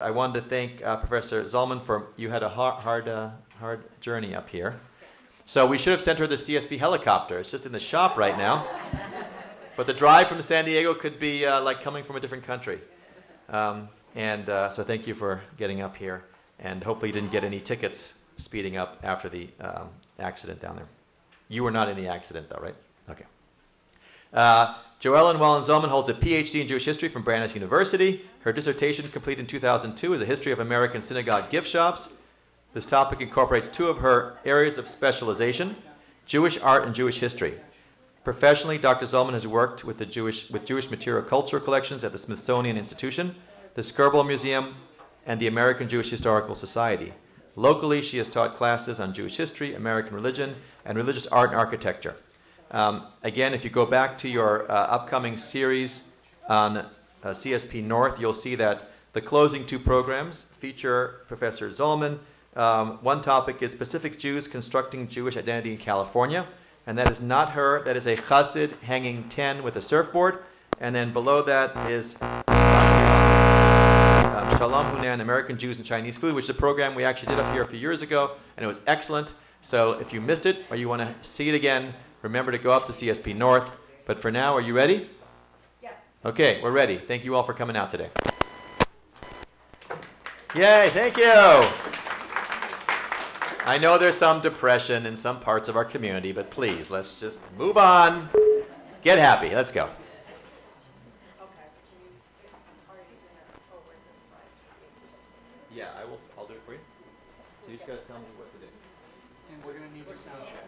I wanted to thank uh, Professor Zollman for you had a hard, hard, uh, hard journey up here. So we should have sent her the CSP helicopter. It's just in the shop right now. But the drive from San Diego could be uh, like coming from a different country. Um, and uh, so thank you for getting up here. And hopefully you didn't get any tickets speeding up after the um, accident down there. You were not in the accident, though, right? Okay. Joellen Wallen Zollman holds a PhD in Jewish history from Brandeis University. Her dissertation, completed in 2002, is a history of American synagogue gift shops. This topic incorporates two of her areas of specialization Jewish art and Jewish history. Professionally, Dr. Zollman has worked with, the Jewish, with Jewish material culture collections at the Smithsonian Institution, the Skirball Museum, and the American Jewish Historical Society. Locally, she has taught classes on Jewish history, American religion, and religious art and architecture. Um, again, if you go back to your uh, upcoming series on uh, CSP North, you'll see that the closing two programs feature Professor Zollman. Um, one topic is Pacific Jews constructing Jewish identity in California, and that is not her. That is a chassid hanging 10 with a surfboard. And then below that is um, Shalom Hunan, American Jews and Chinese Food, which is a program we actually did up here a few years ago, and it was excellent. So if you missed it or you want to see it again, remember to go up to CSP North. But for now, are you ready? Yes. Okay, we're ready. Thank you all for coming out today. Yay, thank you. I know there's some depression in some parts of our community, but please, let's just move on. Get happy. Let's go. Okay. Can you, are you gonna forward the slides for me? Yeah, I will. I'll do it for you. So you just gotta tell me what to do. And we're gonna need a sound check.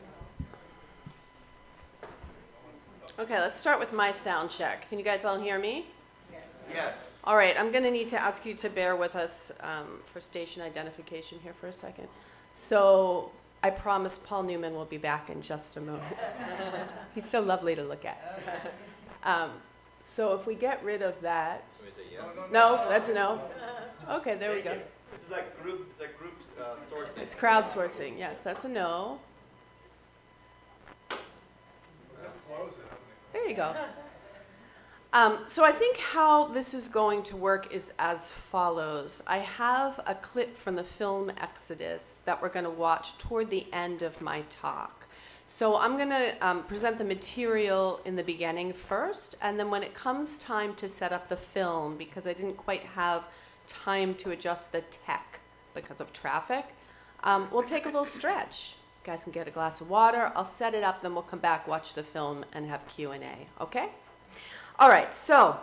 Okay, let's start with my sound check. Can you guys all hear me? Yes. yes. All right, I'm going to need to ask you to bear with us um, for station identification here for a second. So I promise Paul Newman will be back in just a moment. He's so lovely to look at. Um, so if we get rid of that, Somebody say yes. no, that's a no. Okay, there we go. you. This is like group. It's like group uh, sourcing. It's crowdsourcing. Yes, that's a no. There you go. Um, so I think how this is going to work is as follows. I have a clip from the film Exodus that we're going to watch toward the end of my talk. So I'm going to um, present the material in the beginning first, and then when it comes time to set up the film, because I didn't quite have time to adjust the tech because of traffic, um, we'll take a little stretch. You guys can get a glass of water. I'll set it up, then we'll come back, watch the film, and have Q&A. Okay? All right, so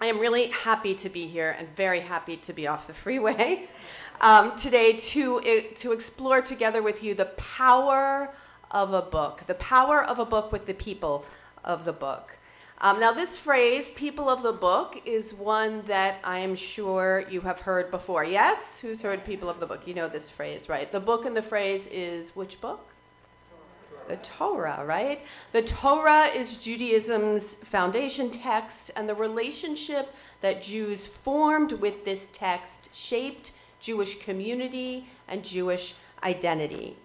I am really happy to be here and very happy to be off the freeway um, today to, uh, to explore together with you the power of a book, the power of a book with the people of the book. Um, now, this phrase, people of the book, is one that I am sure you have heard before. Yes? Who's heard people of the book? You know this phrase, right? The book and the phrase is which book? The Torah, right? The Torah is Judaism's foundation text, and the relationship that Jews formed with this text shaped Jewish community and Jewish identity.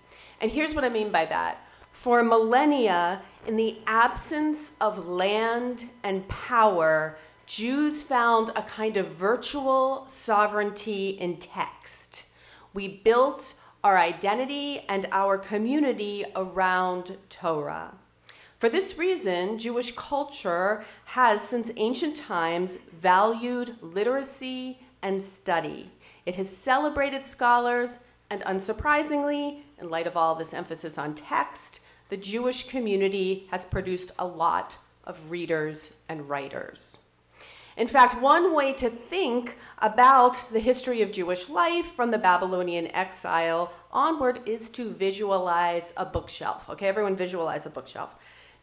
And here's what I mean by that. For millennia, in the absence of land and power, Jews found a kind of virtual sovereignty in text. We built our identity and our community around Torah. For this reason, Jewish culture has, since ancient times, valued literacy and study. It has celebrated scholars, and unsurprisingly, in light of all this emphasis on text, the Jewish community has produced a lot of readers and writers. In fact, one way to think about the history of Jewish life from the Babylonian exile onward is to visualize a bookshelf. Okay, everyone visualize a bookshelf.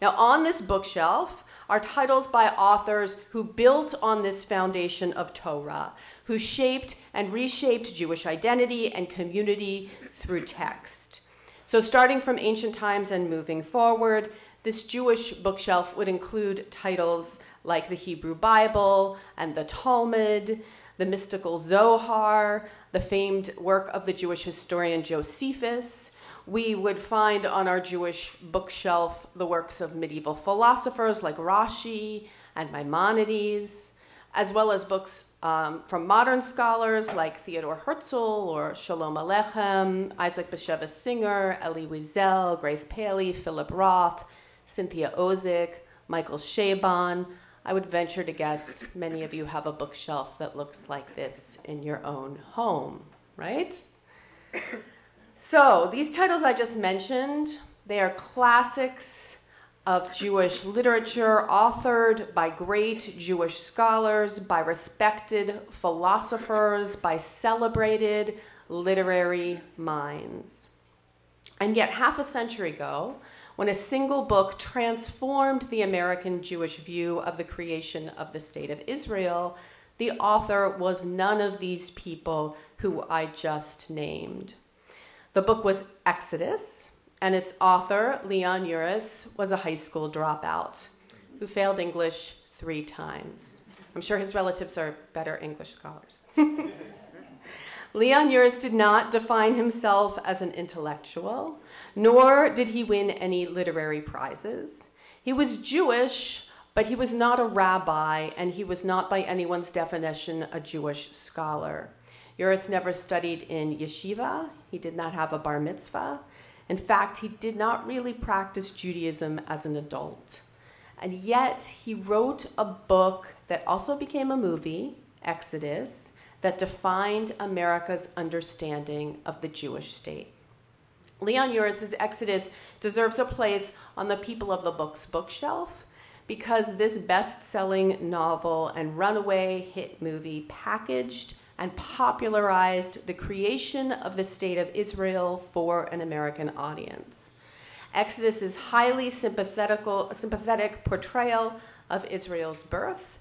Now, on this bookshelf are titles by authors who built on this foundation of Torah, who shaped and reshaped Jewish identity and community through text. So, starting from ancient times and moving forward, this Jewish bookshelf would include titles like the Hebrew Bible and the Talmud, the mystical Zohar, the famed work of the Jewish historian Josephus. We would find on our Jewish bookshelf the works of medieval philosophers like Rashi and Maimonides. As well as books um, from modern scholars like Theodore Herzl or Shalom Aleichem, Isaac Bashevis Singer, Elie Wiesel, Grace Paley, Philip Roth, Cynthia Ozick, Michael Chabon. I would venture to guess many of you have a bookshelf that looks like this in your own home, right? So, these titles I just mentioned, they are classics of Jewish literature, authored by great Jewish scholars, by respected philosophers, by celebrated literary minds. And yet, half a century ago, when a single book transformed the American Jewish view of the creation of the State of Israel, the author was none of these people who I just named. The book was Exodus, and its author, Leon Uris, was a high school dropout who failed English three times. I'm sure his relatives are better English scholars. Leon Uris did not define himself as an intellectual, nor did he win any literary prizes. He was Jewish, but he was not a rabbi, and he was not, by anyone's definition, a Jewish scholar. Uris never studied in yeshiva, he did not have a bar mitzvah. In fact, he did not really practice Judaism as an adult. And yet, he wrote a book that also became a movie, Exodus, that defined America's understanding of the Jewish state. Leon Uris's Exodus deserves a place on the People of the Books bookshelf because this best selling novel and runaway hit movie packaged and popularized the creation of the state of Israel for an American audience. Exodus is highly sympathetic portrayal of Israel's birth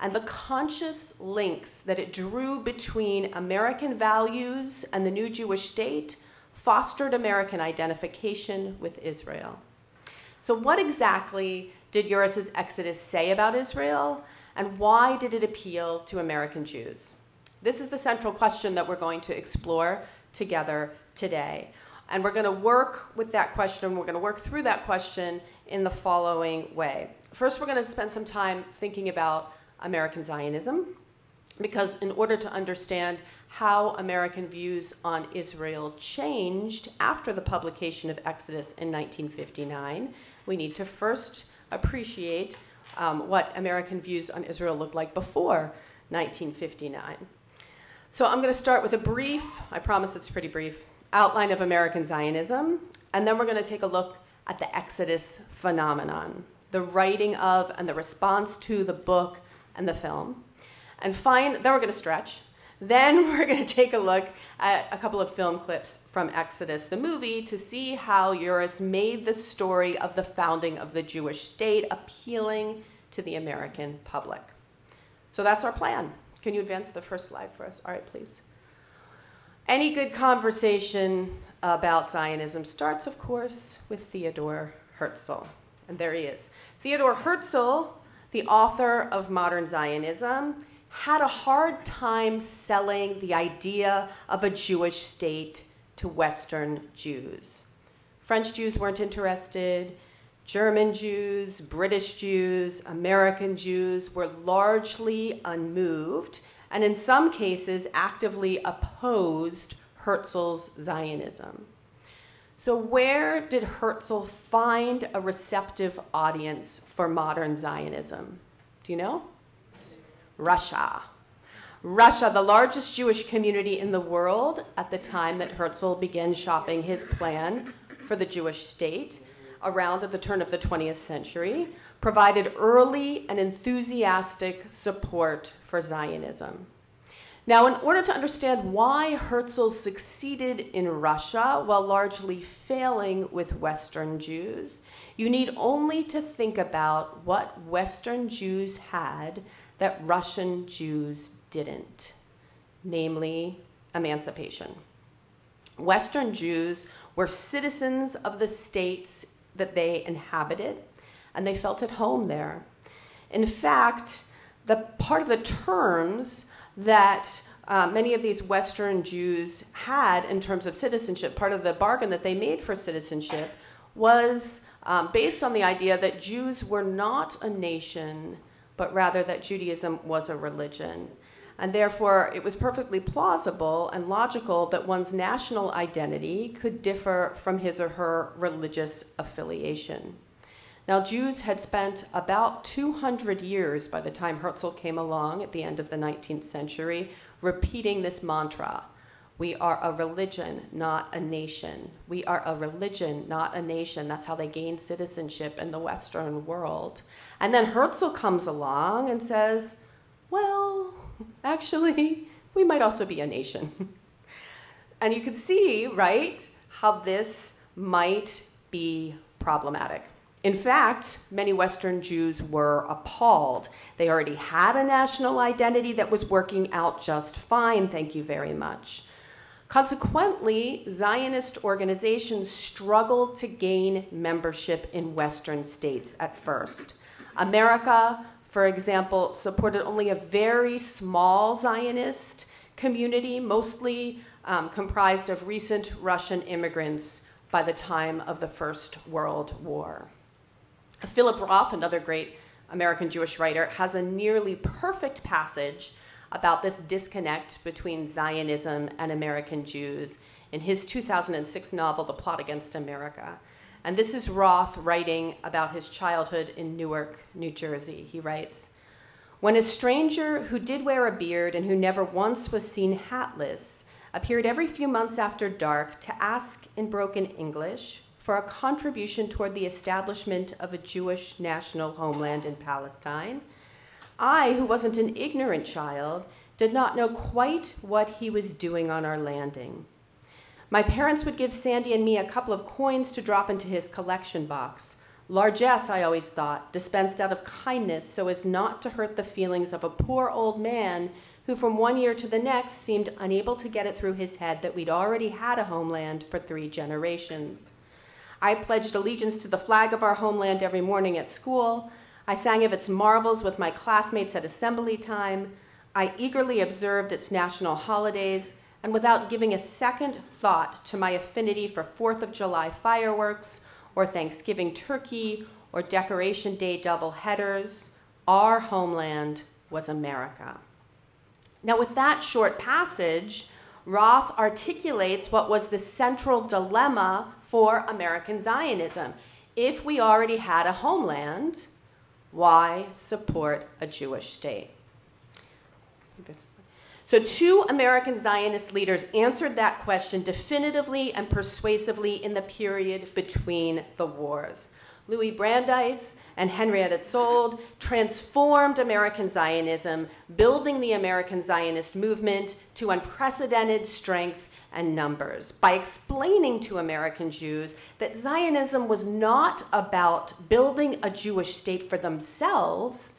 and the conscious links that it drew between American values and the new Jewish state fostered American identification with Israel. So, what exactly did Uris's Exodus say about Israel, and why did it appeal to American Jews? This is the central question that we're going to explore together today. And we're going to work with that question, we're going to work through that question in the following way. First, we're going to spend some time thinking about American Zionism, because in order to understand how American views on Israel changed after the publication of Exodus in 1959, we need to first appreciate um, what American views on Israel looked like before 1959. So I'm going to start with a brief, I promise it's pretty brief, outline of American Zionism, and then we're going to take a look at the Exodus phenomenon, the writing of and the response to the book and the film. And fine, then we're going to stretch. Then we're going to take a look at a couple of film clips from Exodus, the movie, to see how Uris made the story of the founding of the Jewish state appealing to the American public. So that's our plan. Can you advance the first slide for us? All right, please. Any good conversation about Zionism starts, of course, with Theodore Herzl. And there he is. Theodore Herzl, the author of Modern Zionism, had a hard time selling the idea of a Jewish state to Western Jews. French Jews weren't interested. German Jews, British Jews, American Jews were largely unmoved and, in some cases, actively opposed Herzl's Zionism. So, where did Herzl find a receptive audience for modern Zionism? Do you know? Russia. Russia, the largest Jewish community in the world at the time that Herzl began shopping his plan for the Jewish state, around at the turn of the 20th century, provided early and enthusiastic support for Zionism. Now, in order to understand why Herzl succeeded in Russia while largely failing with Western Jews, you need only to think about what Western Jews had that Russian Jews didn't, namely emancipation. Western Jews were citizens of the states that they inhabited, and they felt at home there. In fact, the part of the terms that uh, many of these Western Jews had in terms of citizenship, part of the bargain that they made for citizenship, was um, based on the idea that Jews were not a nation but rather that Judaism was a religion. And therefore, it was perfectly plausible and logical that one's national identity could differ from his or her religious affiliation. Now, Jews had spent about 200 years by the time Herzl came along at the end of the 19th century repeating this mantra We are a religion, not a nation. We are a religion, not a nation. That's how they gained citizenship in the Western world. And then Herzl comes along and says, Well, actually, we might also be a nation. and you can see, right, how this might be problematic. In fact, many Western Jews were appalled. They already had a national identity that was working out just fine, thank you very much. Consequently, Zionist organizations struggled to gain membership in Western states at first. America for example, supported only a very small Zionist community, mostly um, comprised of recent Russian immigrants by the time of the First World War. Philip Roth, another great American Jewish writer, has a nearly perfect passage about this disconnect between Zionism and American Jews in his 2006 novel, The Plot Against America. And this is Roth writing about his childhood in Newark, New Jersey. He writes When a stranger who did wear a beard and who never once was seen hatless appeared every few months after dark to ask in broken English for a contribution toward the establishment of a Jewish national homeland in Palestine, I, who wasn't an ignorant child, did not know quite what he was doing on our landing. My parents would give Sandy and me a couple of coins to drop into his collection box. Largesse, I always thought, dispensed out of kindness so as not to hurt the feelings of a poor old man who, from one year to the next, seemed unable to get it through his head that we'd already had a homeland for three generations. I pledged allegiance to the flag of our homeland every morning at school. I sang of its marvels with my classmates at assembly time. I eagerly observed its national holidays and without giving a second thought to my affinity for Fourth of July fireworks or Thanksgiving turkey or Decoration Day double headers, our homeland was America. Now, with that short passage, Roth articulates what was the central dilemma for American Zionism. If we already had a homeland, why support a Jewish state? So, two American Zionist leaders answered that question definitively and persuasively in the period between the wars. Louis Brandeis and Henrietta Szold transformed American Zionism, building the American Zionist movement to unprecedented strength and numbers by explaining to American Jews that Zionism was not about building a Jewish state for themselves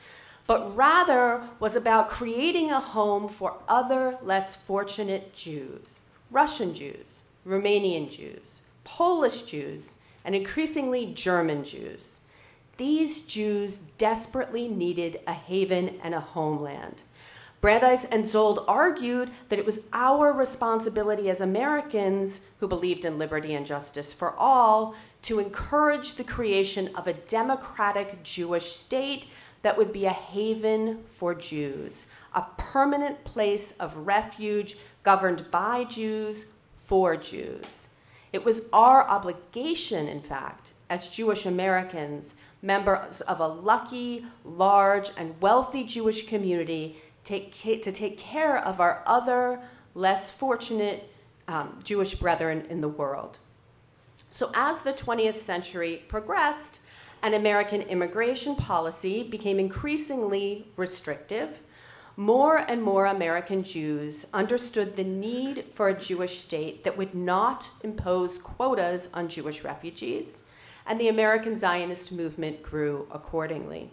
but rather was about creating a home for other less fortunate Jews Russian Jews, Romanian Jews, Polish Jews, and increasingly German Jews. These Jews desperately needed a haven and a homeland. Brandeis and Szold argued that it was our responsibility as Americans who believed in liberty and justice for all to encourage the creation of a democratic Jewish state that would be a haven for Jews, a permanent place of refuge governed by Jews for Jews. It was our obligation, in fact, as Jewish Americans, members of a lucky, large, and wealthy Jewish community, take, to take care of our other, less fortunate um, Jewish brethren in the world. So, as the 20th century progressed, and American immigration policy became increasingly restrictive, more and more American Jews understood the need for a Jewish state that would not impose quotas on Jewish refugees, and the American Zionist movement grew accordingly.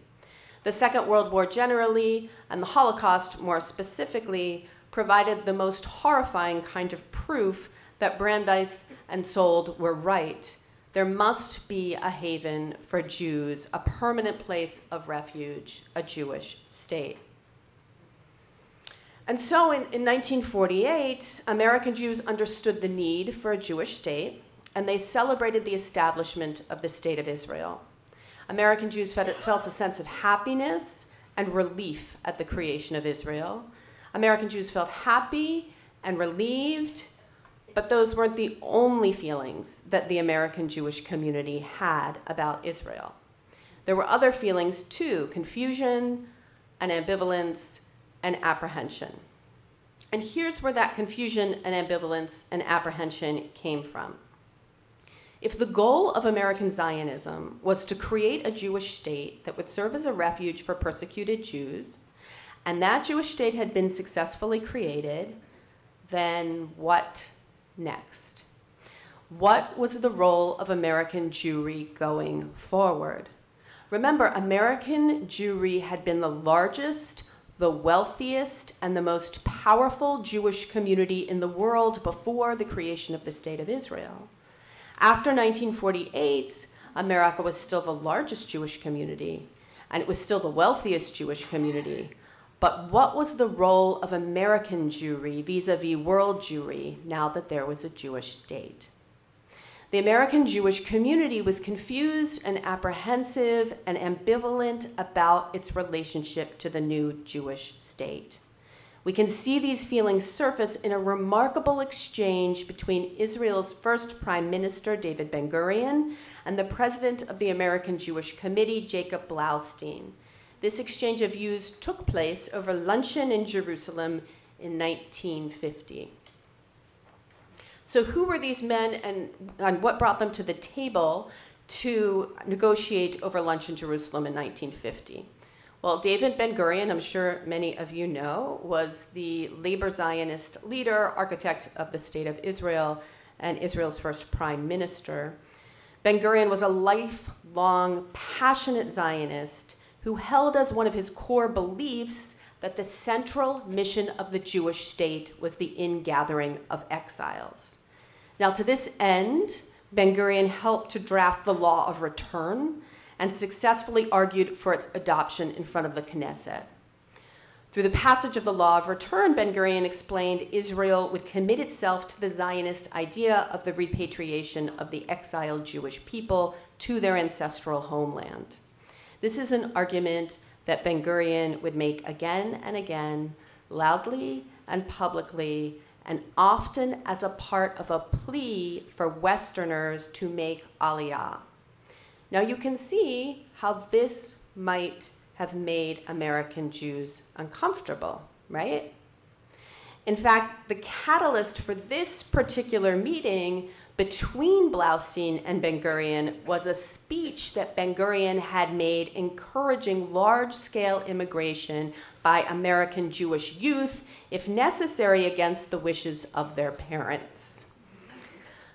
The Second World War generally, and the Holocaust more specifically, provided the most horrifying kind of proof that Brandeis and Szold were right there must be a haven for Jews, a permanent place of refuge, a Jewish state. And so in, in 1948, American Jews understood the need for a Jewish state, and they celebrated the establishment of the State of Israel. American Jews felt a sense of happiness and relief at the creation of Israel. American Jews felt happy and relieved, but those weren't the only feelings that the American Jewish community had about Israel. There were other feelings too confusion and ambivalence and apprehension. And here's where that confusion and ambivalence and apprehension came from. If the goal of American Zionism was to create a Jewish state that would serve as a refuge for persecuted Jews, and that Jewish state had been successfully created, then what next? What was the role of American Jewry going forward? Remember, American Jewry had been the largest, the wealthiest, and the most powerful Jewish community in the world before the creation of the State of Israel. After 1948, America was still the largest Jewish community, and it was still the wealthiest Jewish community. But what was the role of American Jewry vis a vis world Jewry now that there was a Jewish state? The American Jewish community was confused and apprehensive and ambivalent about its relationship to the new Jewish state. We can see these feelings surface in a remarkable exchange between Israel's first Prime Minister, David Ben Gurion, and the President of the American Jewish Committee, Jacob Blaustein. This exchange of views took place over luncheon in Jerusalem in 1950. So, who were these men and, and what brought them to the table to negotiate over lunch in Jerusalem in 1950? Well, David Ben Gurion, I'm sure many of you know, was the labor Zionist leader, architect of the State of Israel, and Israel's first prime minister. Ben Gurion was a lifelong, passionate Zionist who held as one of his core beliefs that the central mission of the Jewish state was the ingathering of exiles. Now, to this end, Ben Gurion helped to draft the law of return and successfully argued for its adoption in front of the Knesset. Through the passage of the law of return, Ben Gurion explained Israel would commit itself to the Zionist idea of the repatriation of the exiled Jewish people to their ancestral homeland. This is an argument that Ben Gurion would make again and again, loudly and publicly, and often as a part of a plea for Westerners to make Aliyah. Now you can see how this might have made American Jews uncomfortable, right? In fact, the catalyst for this particular meeting between Blaustein and Ben Gurion was a speech that Ben Gurion had made encouraging large scale immigration by American Jewish youth, if necessary, against the wishes of their parents.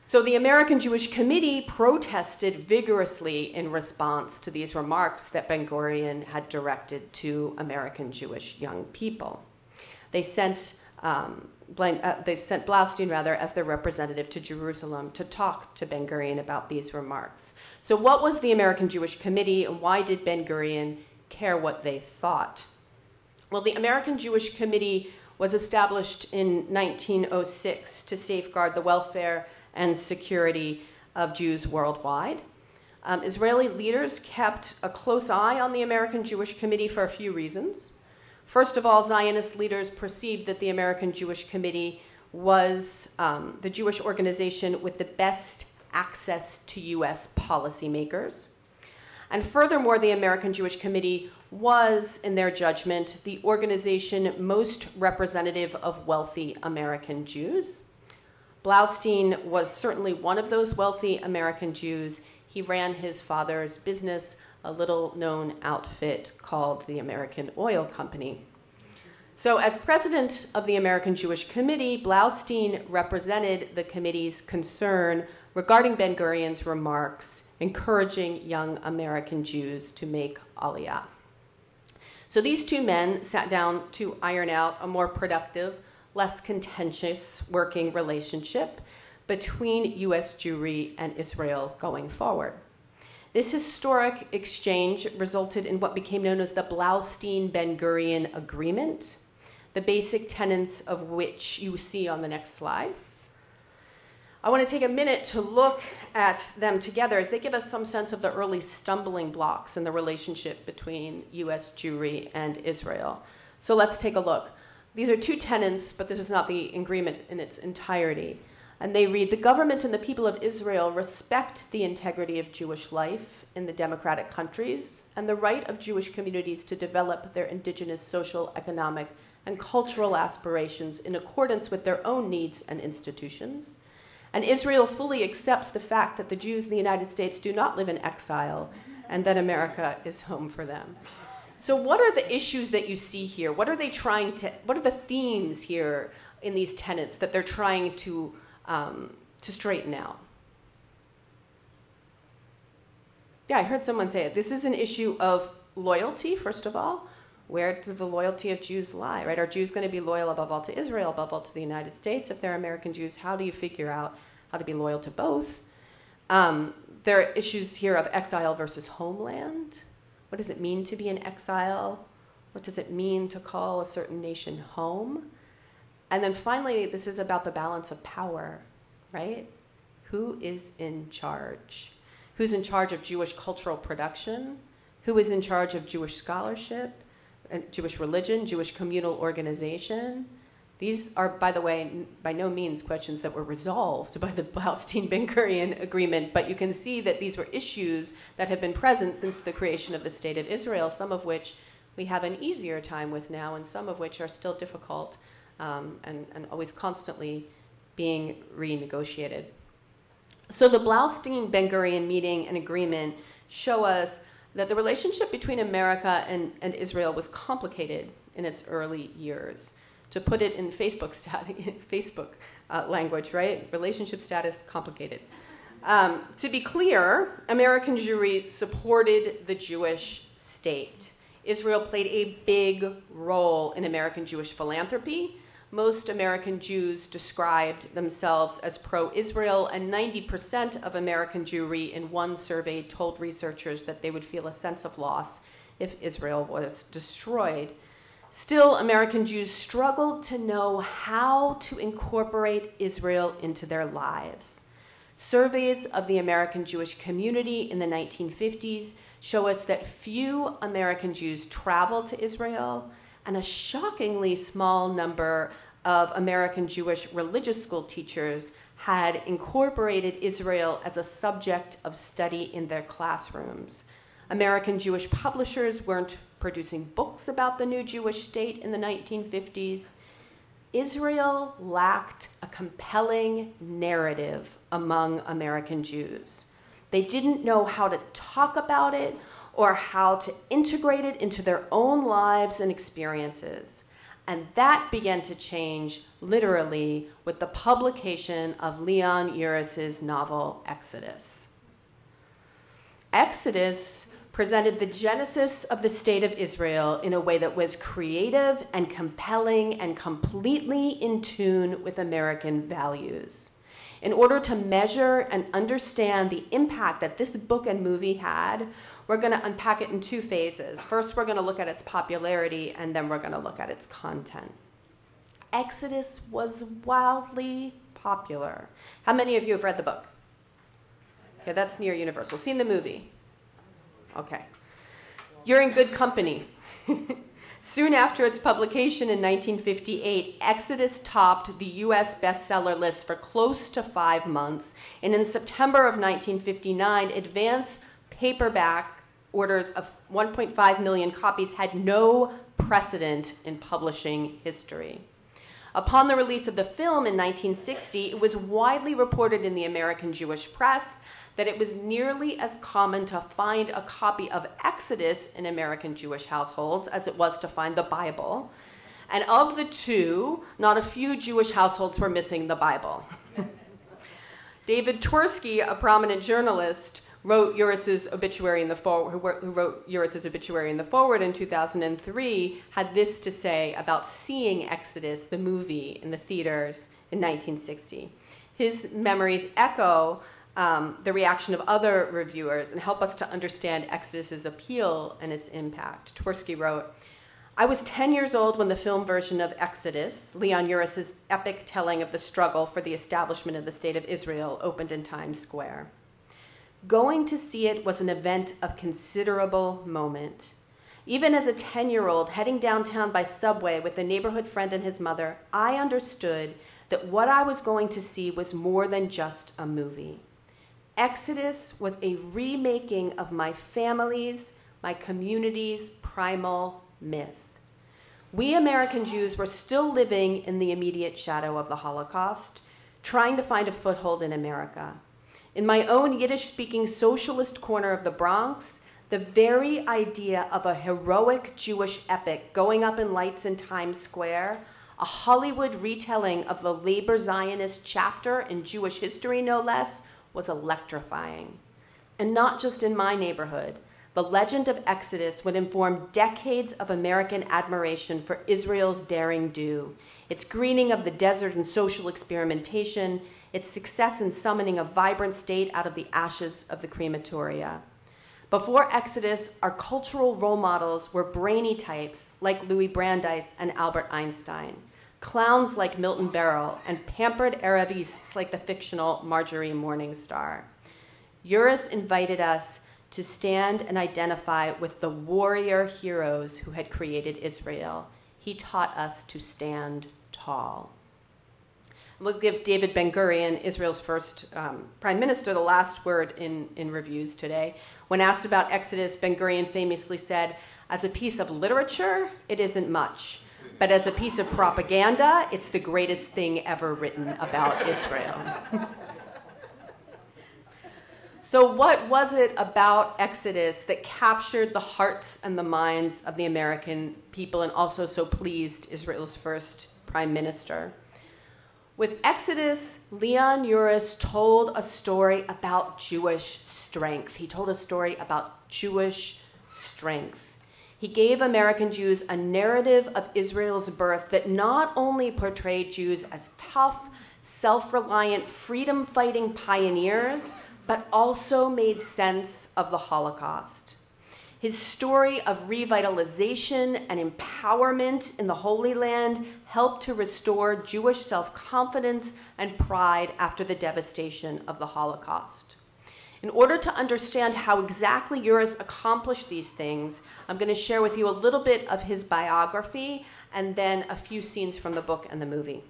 So the American Jewish Committee protested vigorously in response to these remarks that Ben Gurion had directed to American Jewish young people. They sent um, uh, they sent Blaustein rather as their representative to Jerusalem to talk to Ben Gurion about these remarks. So, what was the American Jewish Committee, and why did Ben Gurion care what they thought? Well, the American Jewish Committee was established in 1906 to safeguard the welfare and security of Jews worldwide. Um, Israeli leaders kept a close eye on the American Jewish Committee for a few reasons. First of all, Zionist leaders perceived that the American Jewish Committee was um, the Jewish organization with the best access to U.S. policymakers. And furthermore, the American Jewish Committee was, in their judgment, the organization most representative of wealthy American Jews. Blaustein was certainly one of those wealthy American Jews. He ran his father's business, a little known outfit called the American Oil Company. So, as president of the American Jewish Committee, Blaustein represented the committee's concern regarding Ben Gurion's remarks encouraging young American Jews to make Aliyah. So, these two men sat down to iron out a more productive, less contentious working relationship between U.S. Jewry and Israel going forward. This historic exchange resulted in what became known as the Blaustein Ben Gurion Agreement, the basic tenets of which you see on the next slide. I want to take a minute to look at them together as they give us some sense of the early stumbling blocks in the relationship between US Jewry and Israel. So let's take a look. These are two tenets, but this is not the agreement in its entirety. And they read The government and the people of Israel respect the integrity of Jewish life in the democratic countries and the right of Jewish communities to develop their indigenous social, economic, and cultural aspirations in accordance with their own needs and institutions. And Israel fully accepts the fact that the Jews in the United States do not live in exile and that America is home for them. So, what are the issues that you see here? What are they trying to, what are the themes here in these tenets that they're trying to, um, to straighten out? Yeah, I heard someone say it. This is an issue of loyalty, first of all. Where does the loyalty of Jews lie, right? Are Jews going to be loyal above all to Israel, above all to the United States? If they're American Jews, how do you figure out how to be loyal to both? Um, there are issues here of exile versus homeland. What does it mean to be in exile? What does it mean to call a certain nation home? And then finally, this is about the balance of power, right? Who is in charge? Who's in charge of Jewish cultural production? Who is in charge of Jewish scholarship? Uh, Jewish religion, Jewish communal organization. These are, by the way, by no means questions that were resolved by the Ben Gurion agreement, but you can see that these were issues that have been present since the creation of the State of Israel, some of which we have an easier time with now, and some of which are still difficult um, and, and always constantly being renegotiated. So the Blaustein Ben Gurion meeting and agreement show us that the relationship between America and, and Israel was complicated in its early years. To put it in Facebook, stat- Facebook uh, language, right? Relationship status complicated. Um, to be clear, American Jewry supported the Jewish state. Israel played a big role in American Jewish philanthropy most American Jews described themselves as pro Israel, and 90% of American Jewry in one survey told researchers that they would feel a sense of loss if Israel was destroyed. Still, American Jews struggled to know how to incorporate Israel into their lives. Surveys of the American Jewish community in the 1950s show us that few American Jews traveled to Israel and a shockingly small number of American Jewish religious school teachers had incorporated Israel as a subject of study in their classrooms. American Jewish publishers weren't producing books about the new Jewish state in the 1950s. Israel lacked a compelling narrative among American Jews. They didn't know how to talk about it or how to integrate it into their own lives and experiences. And that began to change literally with the publication of Leon Uris's novel Exodus. Exodus presented the genesis of the state of Israel in a way that was creative and compelling and completely in tune with American values. In order to measure and understand the impact that this book and movie had, we're going to unpack it in two phases. First, we're going to look at its popularity, and then we're going to look at its content. Exodus was wildly popular. How many of you have read the book? Okay, that's near universal. Seen the movie? Okay. You're in good company. Soon after its publication in 1958, Exodus topped the US bestseller list for close to five months, and in September of 1959, Advance paperback orders of 1.5 million copies had no precedent in publishing history. Upon the release of the film in 1960, it was widely reported in the American Jewish press that it was nearly as common to find a copy of Exodus in American Jewish households as it was to find the Bible. And of the two, not a few Jewish households were missing the Bible. David Twersky, a prominent journalist, wrote Uris's obituary in the forward, who wrote Uris's obituary in the forward in 2003, had this to say about seeing Exodus, the movie, in the theaters in 1960. His memories echo um, the reaction of other reviewers and help us to understand Exodus's appeal and its impact. Twersky wrote, I was 10 years old when the film version of Exodus, Leon Uris's epic telling of the struggle for the establishment of the State of Israel, opened in Times Square. Going to see it was an event of considerable moment. Even as a 10 year old heading downtown by subway with a neighborhood friend and his mother, I understood that what I was going to see was more than just a movie. Exodus was a remaking of my family's, my community's primal myth. We American Jews were still living in the immediate shadow of the Holocaust, trying to find a foothold in America. In my own Yiddish speaking socialist corner of the Bronx, the very idea of a heroic Jewish epic going up in lights in Times Square, a Hollywood retelling of the labor Zionist chapter in Jewish history, no less, was electrifying. And not just in my neighborhood. The legend of Exodus would inform decades of American admiration for Israel's daring do, its greening of the desert and social experimentation, its success in summoning a vibrant state out of the ashes of the crematoria. Before Exodus, our cultural role models were brainy types like Louis Brandeis and Albert Einstein, clowns like Milton Berle, and pampered Arabists like the fictional Marjorie Morningstar. Uris invited us to stand and identify with the warrior heroes who had created Israel. He taught us to stand tall. We'll give David Ben Gurion, Israel's first um, prime minister, the last word in, in reviews today. When asked about Exodus, Ben Gurion famously said, As a piece of literature, it isn't much. But as a piece of propaganda, it's the greatest thing ever written about Israel. so, what was it about Exodus that captured the hearts and the minds of the American people and also so pleased Israel's first prime minister? With Exodus, Leon Uris told a story about Jewish strength. He told a story about Jewish strength. He gave American Jews a narrative of Israel's birth that not only portrayed Jews as tough, self reliant, freedom fighting pioneers, but also made sense of the Holocaust. His story of revitalization and empowerment in the Holy Land helped to restore Jewish self confidence and pride after the devastation of the Holocaust. In order to understand how exactly Uris accomplished these things, I'm going to share with you a little bit of his biography and then a few scenes from the book and the movie.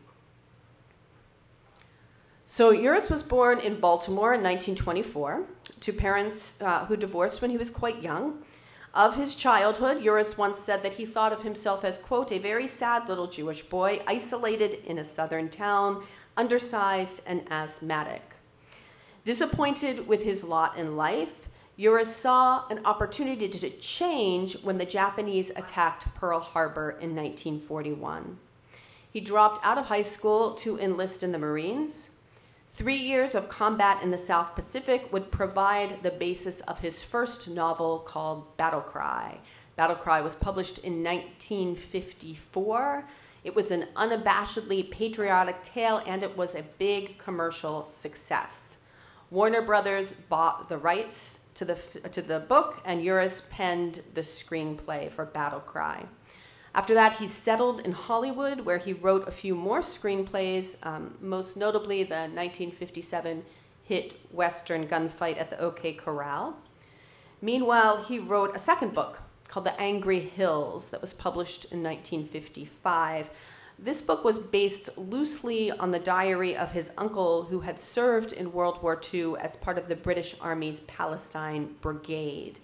So, Uris was born in Baltimore in 1924 to parents uh, who divorced when he was quite young. Of his childhood, Uris once said that he thought of himself as, quote, a very sad little Jewish boy, isolated in a southern town, undersized and asthmatic. Disappointed with his lot in life, Uris saw an opportunity to change when the Japanese attacked Pearl Harbor in 1941. He dropped out of high school to enlist in the Marines. Three years of combat in the South Pacific would provide the basis of his first novel called Battle Cry. Battle Cry was published in 1954. It was an unabashedly patriotic tale and it was a big commercial success. Warner Brothers bought the rights to the, to the book, and Uris penned the screenplay for Battle Cry. After that, he settled in Hollywood, where he wrote a few more screenplays, um, most notably the 1957 hit Western gunfight at the OK Corral. Meanwhile, he wrote a second book called The Angry Hills that was published in 1955. This book was based loosely on the diary of his uncle who had served in World War II as part of the British Army's Palestine Brigade.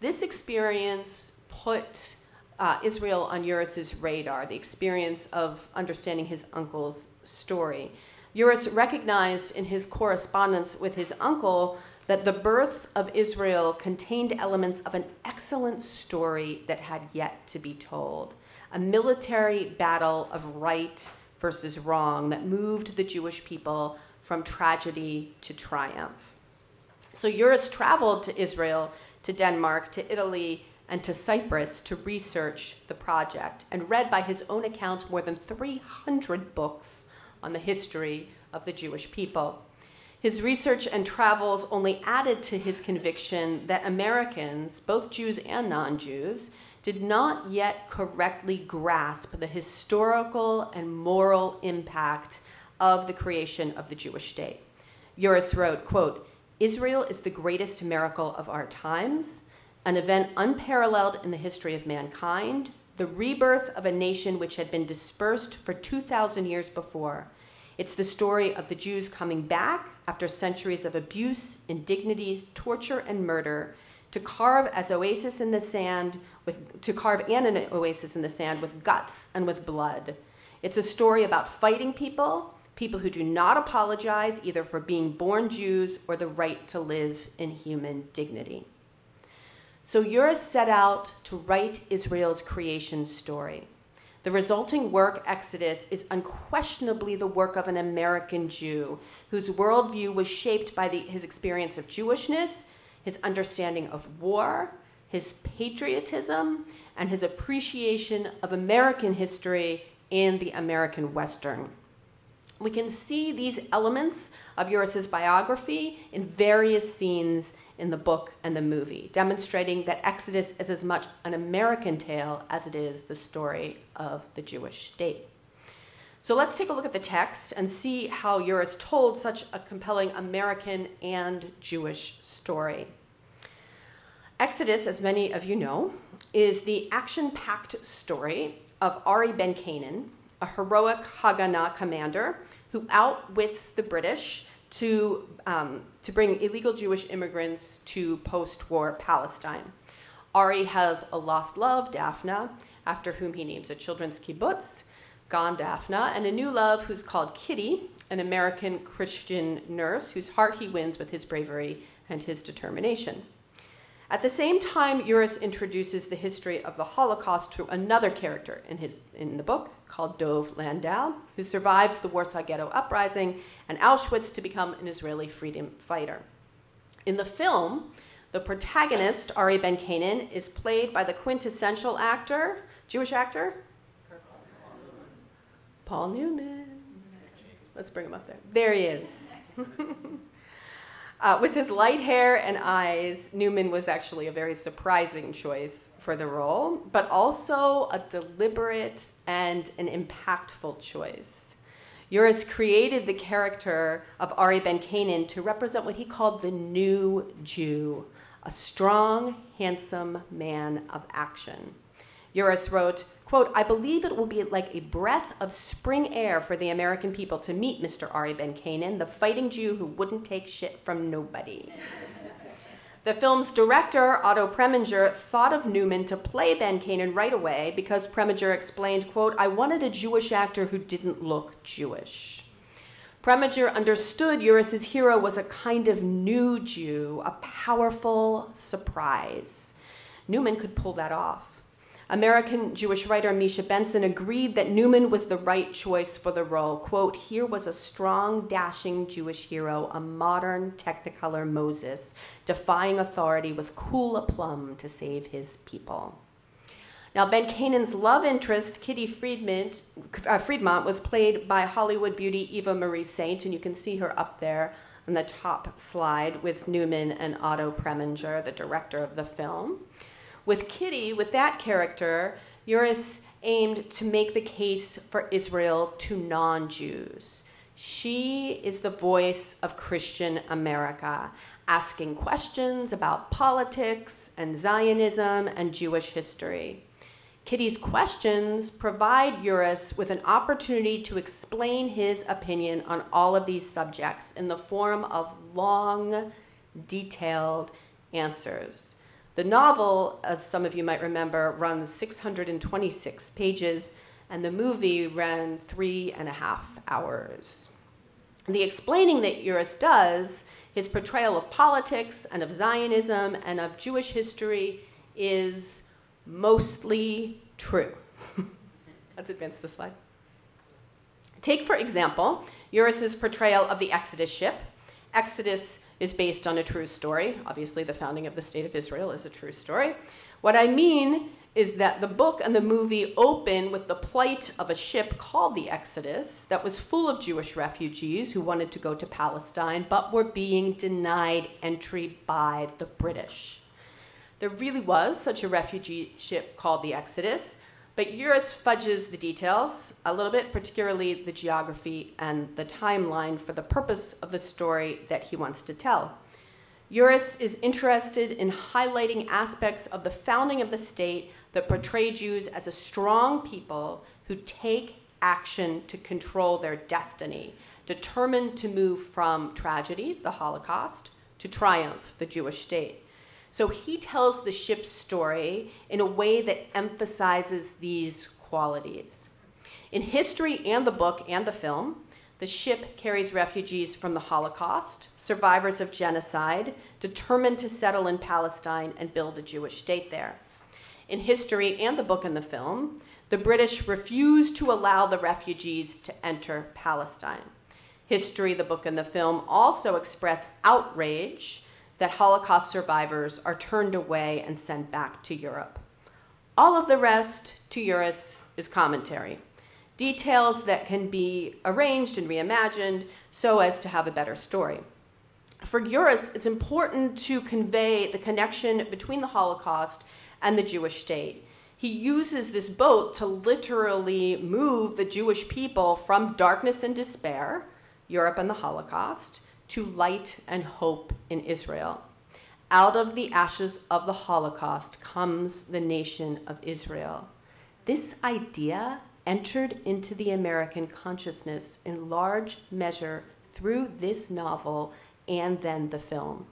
This experience put uh, Israel on Uris's radar, the experience of understanding his uncle's story. Uris recognized in his correspondence with his uncle that the birth of Israel contained elements of an excellent story that had yet to be told a military battle of right versus wrong that moved the Jewish people from tragedy to triumph. So Uris traveled to Israel, to Denmark, to Italy, and to Cyprus to research the project and read by his own account more than 300 books on the history of the Jewish people. His research and travels only added to his conviction that Americans, both Jews and non Jews, did not yet correctly grasp the historical and moral impact of the creation of the Jewish state. Uris wrote, quote, Israel is the greatest miracle of our times, an event unparalleled in the history of mankind, the rebirth of a nation which had been dispersed for 2,000 years before. It's the story of the Jews coming back after centuries of abuse, indignities, torture, and murder to carve as oasis in the sand with to carve and an oasis in the sand with guts and with blood. It's a story about fighting people, people who do not apologize either for being born Jews or the right to live in human dignity. So Uris set out to write Israel's creation story. The resulting work, Exodus, is unquestionably the work of an American Jew whose worldview was shaped by the, his experience of Jewishness his understanding of war, his patriotism, and his appreciation of American history and the American Western. We can see these elements of Uris's biography in various scenes in the book and the movie, demonstrating that Exodus is as much an American tale as it is the story of the Jewish state. So let's take a look at the text and see how Uris told such a compelling American and Jewish story. Exodus, as many of you know, is the action packed story of Ari Ben Canaan, a heroic Haganah commander who outwits the British to, um, to bring illegal Jewish immigrants to post war Palestine. Ari has a lost love, Daphna, after whom he names a children's kibbutz, Gan Daphna, and a new love who's called Kitty, an American Christian nurse whose heart he wins with his bravery and his determination. At the same time, Uris introduces the history of the Holocaust through another character in, his, in the book called Dov Landau, who survives the Warsaw Ghetto Uprising and Auschwitz to become an Israeli freedom fighter. In the film, the protagonist, Ari Ben Canaan, is played by the quintessential actor, Jewish actor? Paul Newman. Let's bring him up there. There he is. Uh, with his light hair and eyes, Newman was actually a very surprising choice for the role, but also a deliberate and an impactful choice. Uris created the character of Ari Ben Canaan to represent what he called the new Jew, a strong, handsome man of action. Uris wrote, quote, I believe it will be like a breath of spring air for the American people to meet Mr. Ari Ben Canaan, the fighting Jew who wouldn't take shit from nobody. the film's director, Otto Preminger, thought of Newman to play Ben Canaan right away because Preminger explained, quote, I wanted a Jewish actor who didn't look Jewish. Preminger understood Uris's hero was a kind of new Jew, a powerful surprise. Newman could pull that off. American Jewish writer Misha Benson agreed that Newman was the right choice for the role. Quote, here was a strong, dashing Jewish hero, a modern Technicolor Moses, defying authority with cool aplomb to save his people. Now, Ben Canaan's love interest, Kitty Friedman, uh, Fremont, was played by Hollywood beauty Eva Marie Saint, and you can see her up there on the top slide with Newman and Otto Preminger, the director of the film. With Kitty, with that character, Uris aimed to make the case for Israel to non Jews. She is the voice of Christian America, asking questions about politics and Zionism and Jewish history. Kitty's questions provide Uris with an opportunity to explain his opinion on all of these subjects in the form of long, detailed answers. The novel, as some of you might remember, runs 626 pages, and the movie ran three and a half hours. The explaining that Uris does, his portrayal of politics and of Zionism and of Jewish history, is mostly true. Let's advance the slide. Take, for example, Uris's portrayal of the Exodus ship. Exodus is based on a true story. Obviously, the founding of the State of Israel is a true story. What I mean is that the book and the movie open with the plight of a ship called the Exodus that was full of Jewish refugees who wanted to go to Palestine but were being denied entry by the British. There really was such a refugee ship called the Exodus, but Uris fudges the details a little bit, particularly the geography and the timeline for the purpose of the story that he wants to tell. Uris is interested in highlighting aspects of the founding of the state that portray Jews as a strong people who take action to control their destiny, determined to move from tragedy, the Holocaust, to triumph, the Jewish state. So he tells the ship's story in a way that emphasizes these qualities. In history and the book and the film, the ship carries refugees from the Holocaust, survivors of genocide, determined to settle in Palestine and build a Jewish state there. In history and the book and the film, the British refused to allow the refugees to enter Palestine. History, the book, and the film also express outrage that Holocaust survivors are turned away and sent back to Europe. All of the rest to Uris is commentary, details that can be arranged and reimagined so as to have a better story. For Uris, it's important to convey the connection between the Holocaust and the Jewish state. He uses this boat to literally move the Jewish people from darkness and despair, Europe and the Holocaust, to light and hope in Israel. Out of the ashes of the Holocaust comes the nation of Israel. This idea entered into the American consciousness in large measure through this novel and then the film.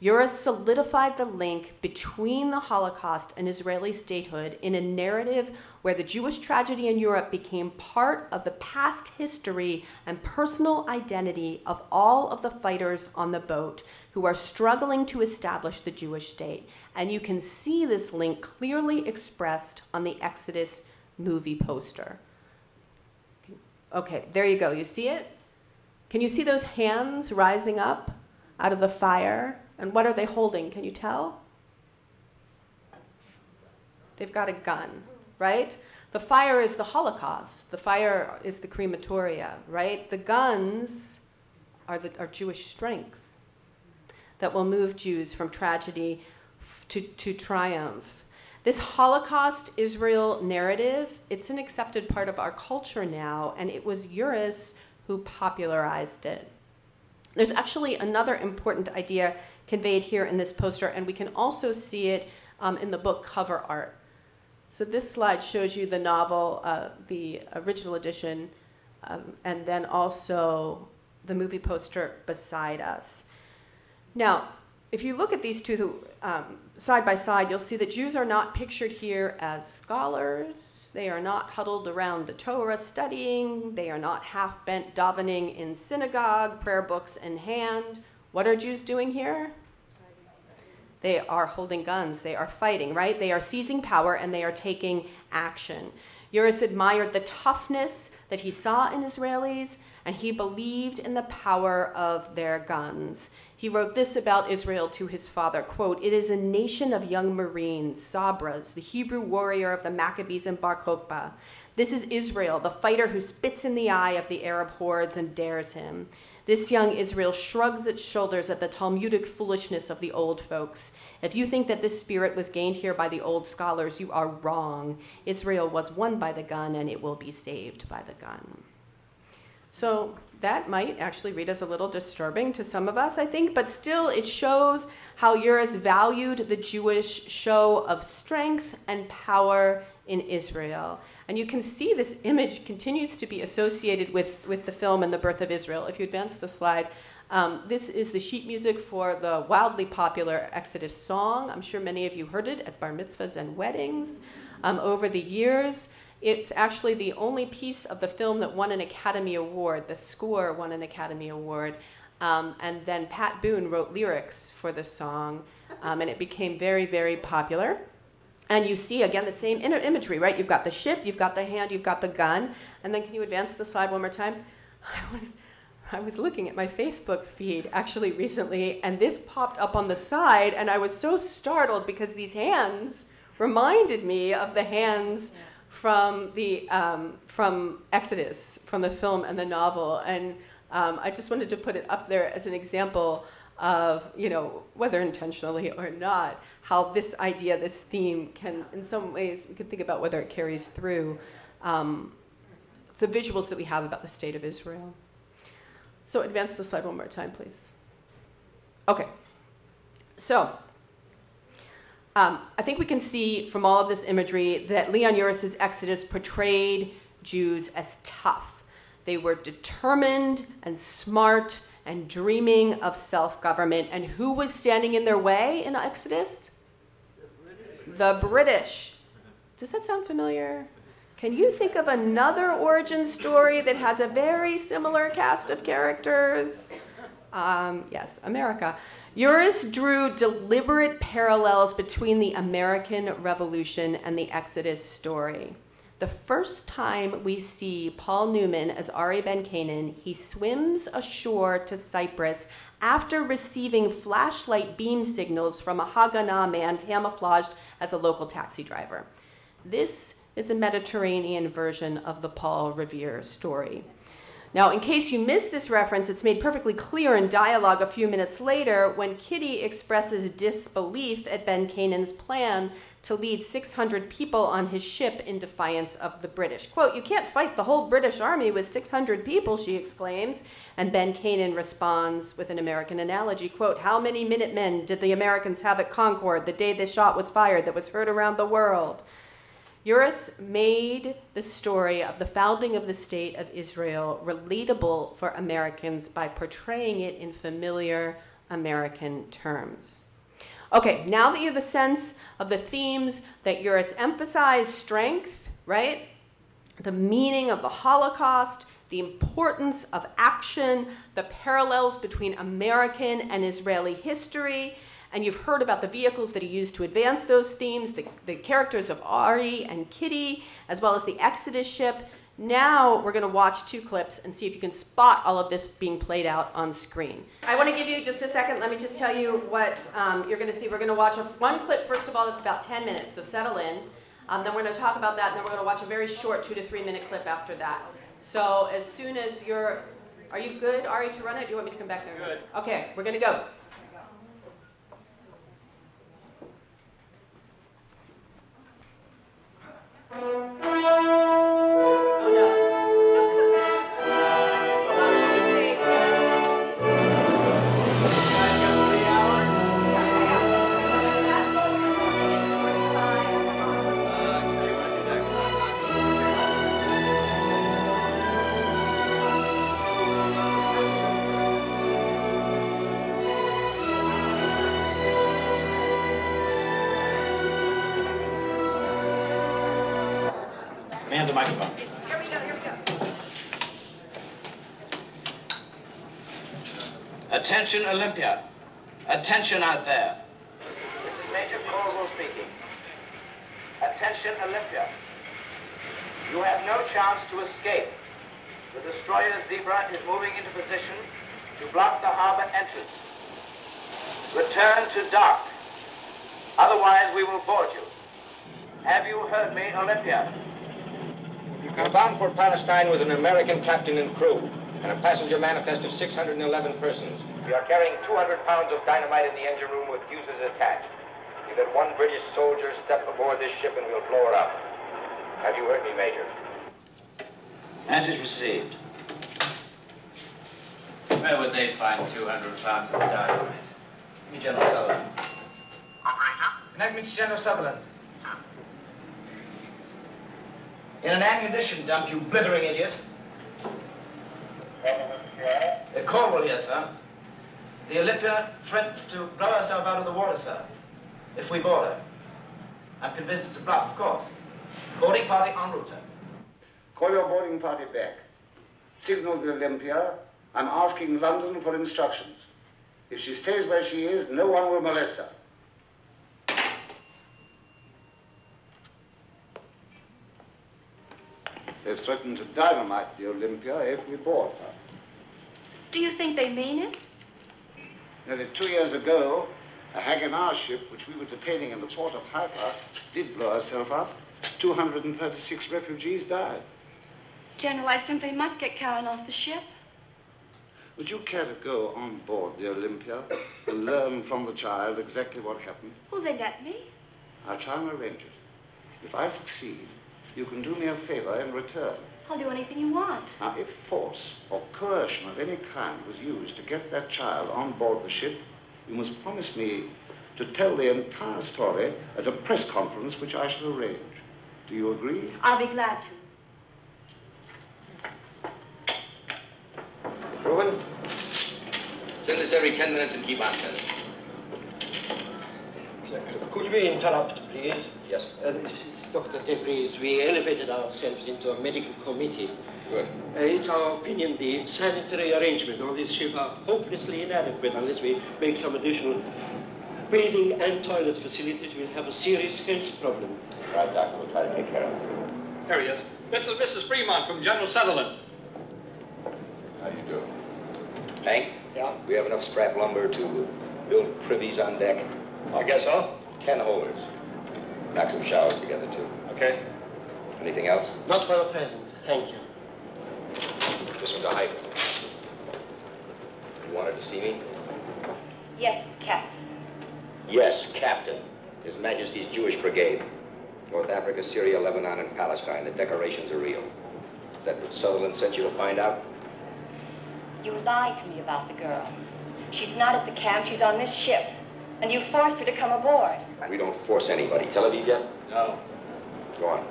Uris solidified the link between the Holocaust and Israeli statehood in a narrative where the Jewish tragedy in Europe became part of the past history and personal identity of all of the fighters on the boat who are struggling to establish the Jewish state. And you can see this link clearly expressed on the Exodus movie poster. Okay, there you go. You see it? Can you see those hands rising up out of the fire? And what are they holding? Can you tell? They've got a gun, right? The fire is the Holocaust. The fire is the crematoria, right? The guns are, the, are Jewish strength that will move Jews from tragedy to, to triumph. This Holocaust Israel narrative, it's an accepted part of our culture now, and it was Uris who popularized it. There's actually another important idea conveyed here in this poster, and we can also see it um, in the book cover art. So this slide shows you the novel, uh, the original edition, um, and then also the movie poster beside us. Now, if you look at these two um, side by side, you'll see that Jews are not pictured here as scholars. They are not huddled around the Torah studying. They are not half bent davening in synagogue, prayer books in hand. What are Jews doing here? They are holding guns. They are fighting, right? They are seizing power and they are taking action. Uris admired the toughness that he saw in Israelis and he believed in the power of their guns. He wrote this about Israel to his father, quote, "It is a nation of young Marines, Sabras, the Hebrew warrior of the Maccabees and Bar Kokhba. This is Israel, the fighter who spits in the eye of the Arab hordes and dares him. This young Israel shrugs its shoulders at the Talmudic foolishness of the old folks. If you think that this spirit was gained here by the old scholars, you are wrong. Israel was won by the gun, and it will be saved by the gun. So that might actually read as a little disturbing to some of us, I think, but still it shows how Uris valued the Jewish show of strength and power in Israel. And you can see this image continues to be associated with, with the film and the birth of Israel. If you advance the slide, um, this is the sheet music for the wildly popular Exodus song. I'm sure many of you heard it at bar mitzvahs and weddings um, over the years. It's actually the only piece of the film that won an Academy Award. The score won an Academy Award. Um, and then Pat Boone wrote lyrics for the song, um, and it became very, very popular. And you see again the same imagery, right? You've got the ship, you've got the hand, you've got the gun. And then can you advance the slide one more time? I was I was looking at my Facebook feed actually recently, and this popped up on the side, and I was so startled because these hands reminded me of the hands from the um, from Exodus, from the film and the novel, and um, I just wanted to put it up there as an example of, you know, whether intentionally or not, how this idea, this theme can, in some ways, we could think about whether it carries through um, the visuals that we have about the state of Israel. So advance the slide one more time, please. Okay. So, um, I think we can see from all of this imagery that Leon Uris's Exodus portrayed Jews as tough. They were determined and smart and dreaming of self government. And who was standing in their way in Exodus? The British. Does that sound familiar? Can you think of another origin story that has a very similar cast of characters? Um, yes, America. Uris drew deliberate parallels between the American Revolution and the Exodus story. The first time we see Paul Newman as Ari Ben Canaan, he swims ashore to Cyprus after receiving flashlight beam signals from a Haganah man camouflaged as a local taxi driver. This is a Mediterranean version of the Paul Revere story. Now, in case you missed this reference, it's made perfectly clear in dialogue a few minutes later when Kitty expresses disbelief at Ben Canaan's plan to lead 600 people on his ship in defiance of the British. Quote, You can't fight the whole British army with 600 people, she exclaims. And Ben Canaan responds with an American analogy, quote, How many Minutemen did the Americans have at Concord the day this shot was fired that was heard around the world? Uris made the story of the founding of the state of Israel relatable for Americans by portraying it in familiar American terms. Okay, now that you have a sense of the themes that Uris emphasized strength, right? The meaning of the Holocaust, the importance of action, the parallels between American and Israeli history, and you've heard about the vehicles that he used to advance those themes, the, the characters of Ari and Kitty, as well as the Exodus ship. Now we're going to watch two clips and see if you can spot all of this being played out on screen. I want to give you just a second. Let me just tell you what um, you're going to see. We're going to watch a, one clip, first of all, that's about 10 minutes, so settle in. Um, then we're going to talk about that, and then we're going to watch a very short two to three minute clip after that. So as soon as you're, are you good, Ari, to run it? Do you want me to come back there? Good. Okay, we're going to go. Attention, Olympia. Attention out there. This is Major Colville speaking. Attention, Olympia. You have no chance to escape. The destroyer Zebra is moving into position to block the harbor entrance. Return to dock. Otherwise, we will board you. Have you heard me, Olympia? You come bound for Palestine with an American captain and crew and a passenger manifest of 611 persons. We are carrying 200 pounds of dynamite in the engine room with fuses attached. You let one British soldier step aboard this ship and we'll blow her up. Have you heard me, Major? Message received. Where would they find 200 pounds of dynamite? Me, General Sutherland. Operator? Connect me to General Sutherland. In an ammunition dump, you blithering idiot. Uh, Cornwall here, sir. The Olympia threatens to blow herself out of the water, sir, if we board her. I'm convinced it's a bluff, of course. Boarding party en route, sir. Call your boarding party back. Signal the Olympia. I'm asking London for instructions. If she stays where she is, no one will molest her. They've threatened to dynamite the Olympia if we board her. Do you think they mean it? Nearly two years ago, a Haganah ship, which we were detaining in the port of Haifa, did blow herself up. 236 refugees died. General, I simply must get Karen off the ship. Would you care to go on board the Olympia and learn from the child exactly what happened? Will they let me? I'll try and arrange it. If I succeed, you can do me a favor in return. I'll do anything you want. Now, if force or coercion of any kind was used to get that child on board the ship, you must promise me to tell the entire story at a press conference which I shall arrange. Do you agree? I'll be glad to. Reuben, send this every 10 minutes and keep on sending. Could we interrupt, please? Yes. Uh, this is Dr. DeVries. We elevated ourselves into a medical committee. Good. Uh, it's our opinion the sanitary arrangements on this ship are hopelessly inadequate unless we make some additional bathing and toilet facilities. We'll have a serious health problem. All right, Doctor, we'll try to take care of it. There he is. This is Mrs. Fremont from General Sutherland. How do you do? Hank? Yeah? We have enough scrap lumber to build privies on deck. I guess so. Ten holders. Knock some showers together, too. Okay. Anything else? Not for the present. Thank you. This one's a hype. You wanted to see me? Yes, Captain. Yes, Captain. His Majesty's Jewish Brigade. North Africa, Syria, Lebanon, and Palestine. The decorations are real. Is that what Sutherland sent you to find out? You lied to me about the girl. She's not at the camp, she's on this ship. And you forced her to come aboard. We don't force anybody. Tel Aviv yet? No. Go on.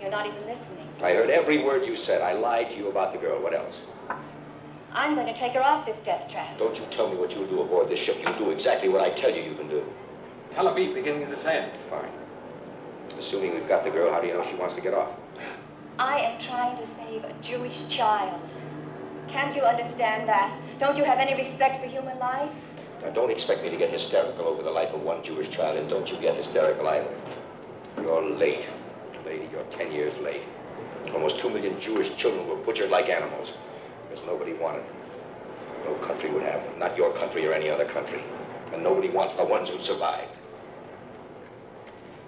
You're not even listening. I heard every word you said. I lied to you about the girl. What else? I'm going to take her off this death trap. Don't you tell me what you'll do aboard this ship. You'll do exactly what I tell you you can do. Tel Aviv beginning of December. Fine. Assuming we've got the girl, how do you know she wants to get off? I am trying to save a Jewish child. Can't you understand that? Don't you have any respect for human life? Now, don't expect me to get hysterical over the life of one Jewish child, and don't you get hysterical either. You're late. Lady, you're ten years late. Almost two million Jewish children were butchered like animals because nobody wanted them. No country would have them, not your country or any other country. And nobody wants the ones who survived.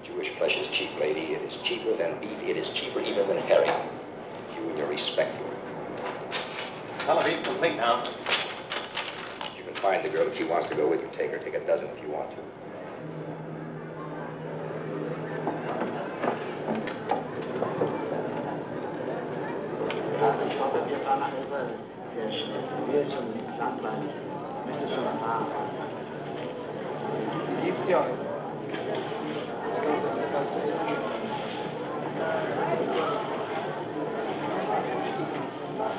Jewish flesh is cheap, lady. It is cheaper than beef. It is cheaper even than herring. You and your respect for it. Tell Tel Aviv complete now. You can find the girl if she wants to go with you. Take her. Take a dozen if you want to. Wir fahren Kitty,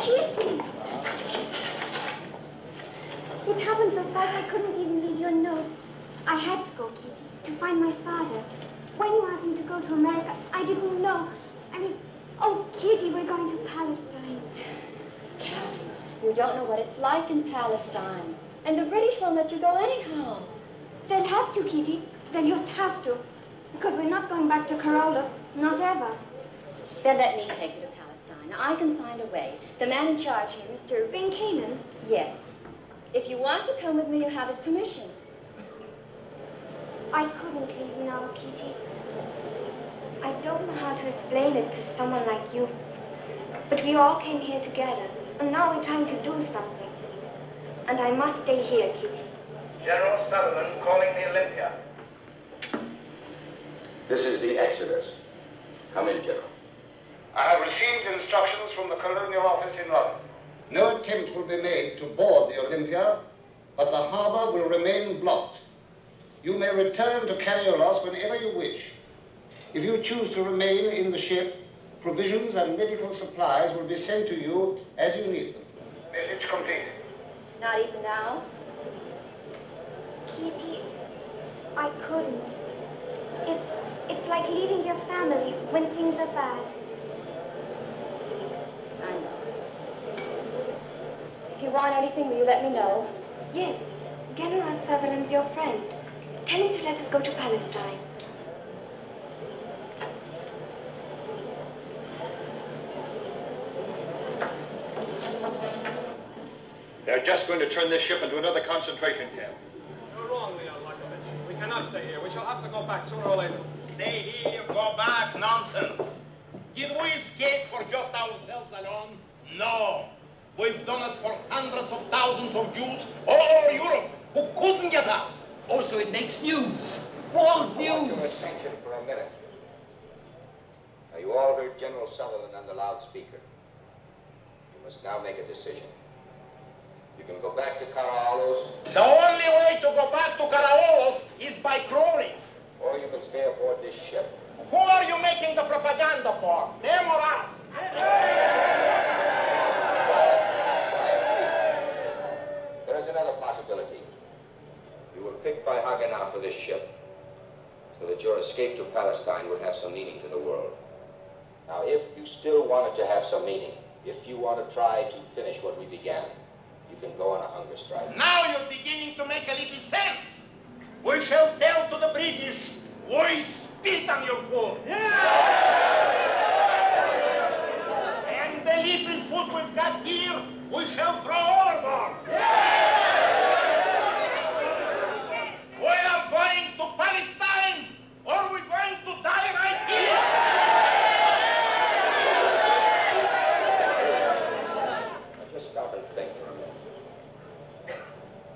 Kitty! It happened so fast I couldn't even leave you a note. I had to go, Kitty, to find my father. When you asked me to go to America, I didn't know. I mean, oh, Kitty, we're going to Palestine. You don't know what it's like in Palestine. And the British won't let you go anyhow. They'll have to, Kitty. They'll just have to. Because we're not going back to Karaolos, not ever. Then let me take you to Palestine. I can find a way. The man in charge here, Mr. Ben Canaan? Yes. If you want to come with me, you have his permission. I couldn't leave now, Kitty. I don't know how to explain it to someone like you. But we all came here together, and now we're trying to do something. And I must stay here, Kitty. General Sutherland calling the Olympia. This is the Exodus. Come in, General. I have received instructions from the Colonial Office in London. No attempt will be made to board the Olympia, but the harbor will remain blocked. You may return to Karaolos whenever you wish. If you choose to remain in the ship, provisions and medical supplies will be sent to you as you need them. Message complete. Not even now? Kitty, I couldn't. It's, it's like leaving your family when things are bad. I know. If you want anything, will you let me know? Yes, General Sutherland's your friend. Tell him to let us go to Palestine. They're just going to turn this ship into another concentration camp. You're wrong, Leon Lakovich. We cannot stay here. We shall have to go back sooner or later. Stay here, go back, nonsense. Did we escape for just ourselves alone? No. We've done it for hundreds of thousands of Jews all over Europe who couldn't get out. Also, it makes news. World I want news. your attention for a minute. Now, you all heard General Sutherland on the loudspeaker. You must now make a decision. You can go back to Karaolos, The only way to go back to Karaolos is by crawling. or you can stay aboard this ship. Who are you making the propaganda for? Them or us? There is another possibility. You were picked by Haganah for this ship, so that your escape to Palestine would have some meaning to the world. Now, if you still wanted to have some meaning, if you want to try to finish what we began, you can go on a hunger strike. Now you're beginning to make a little sense. We shall tell to the British, we spit on your food. And the little food we've got here, we shall throw overboard. We are going to Palestine, or we're going to die right here. Now, just stop and think for a minute.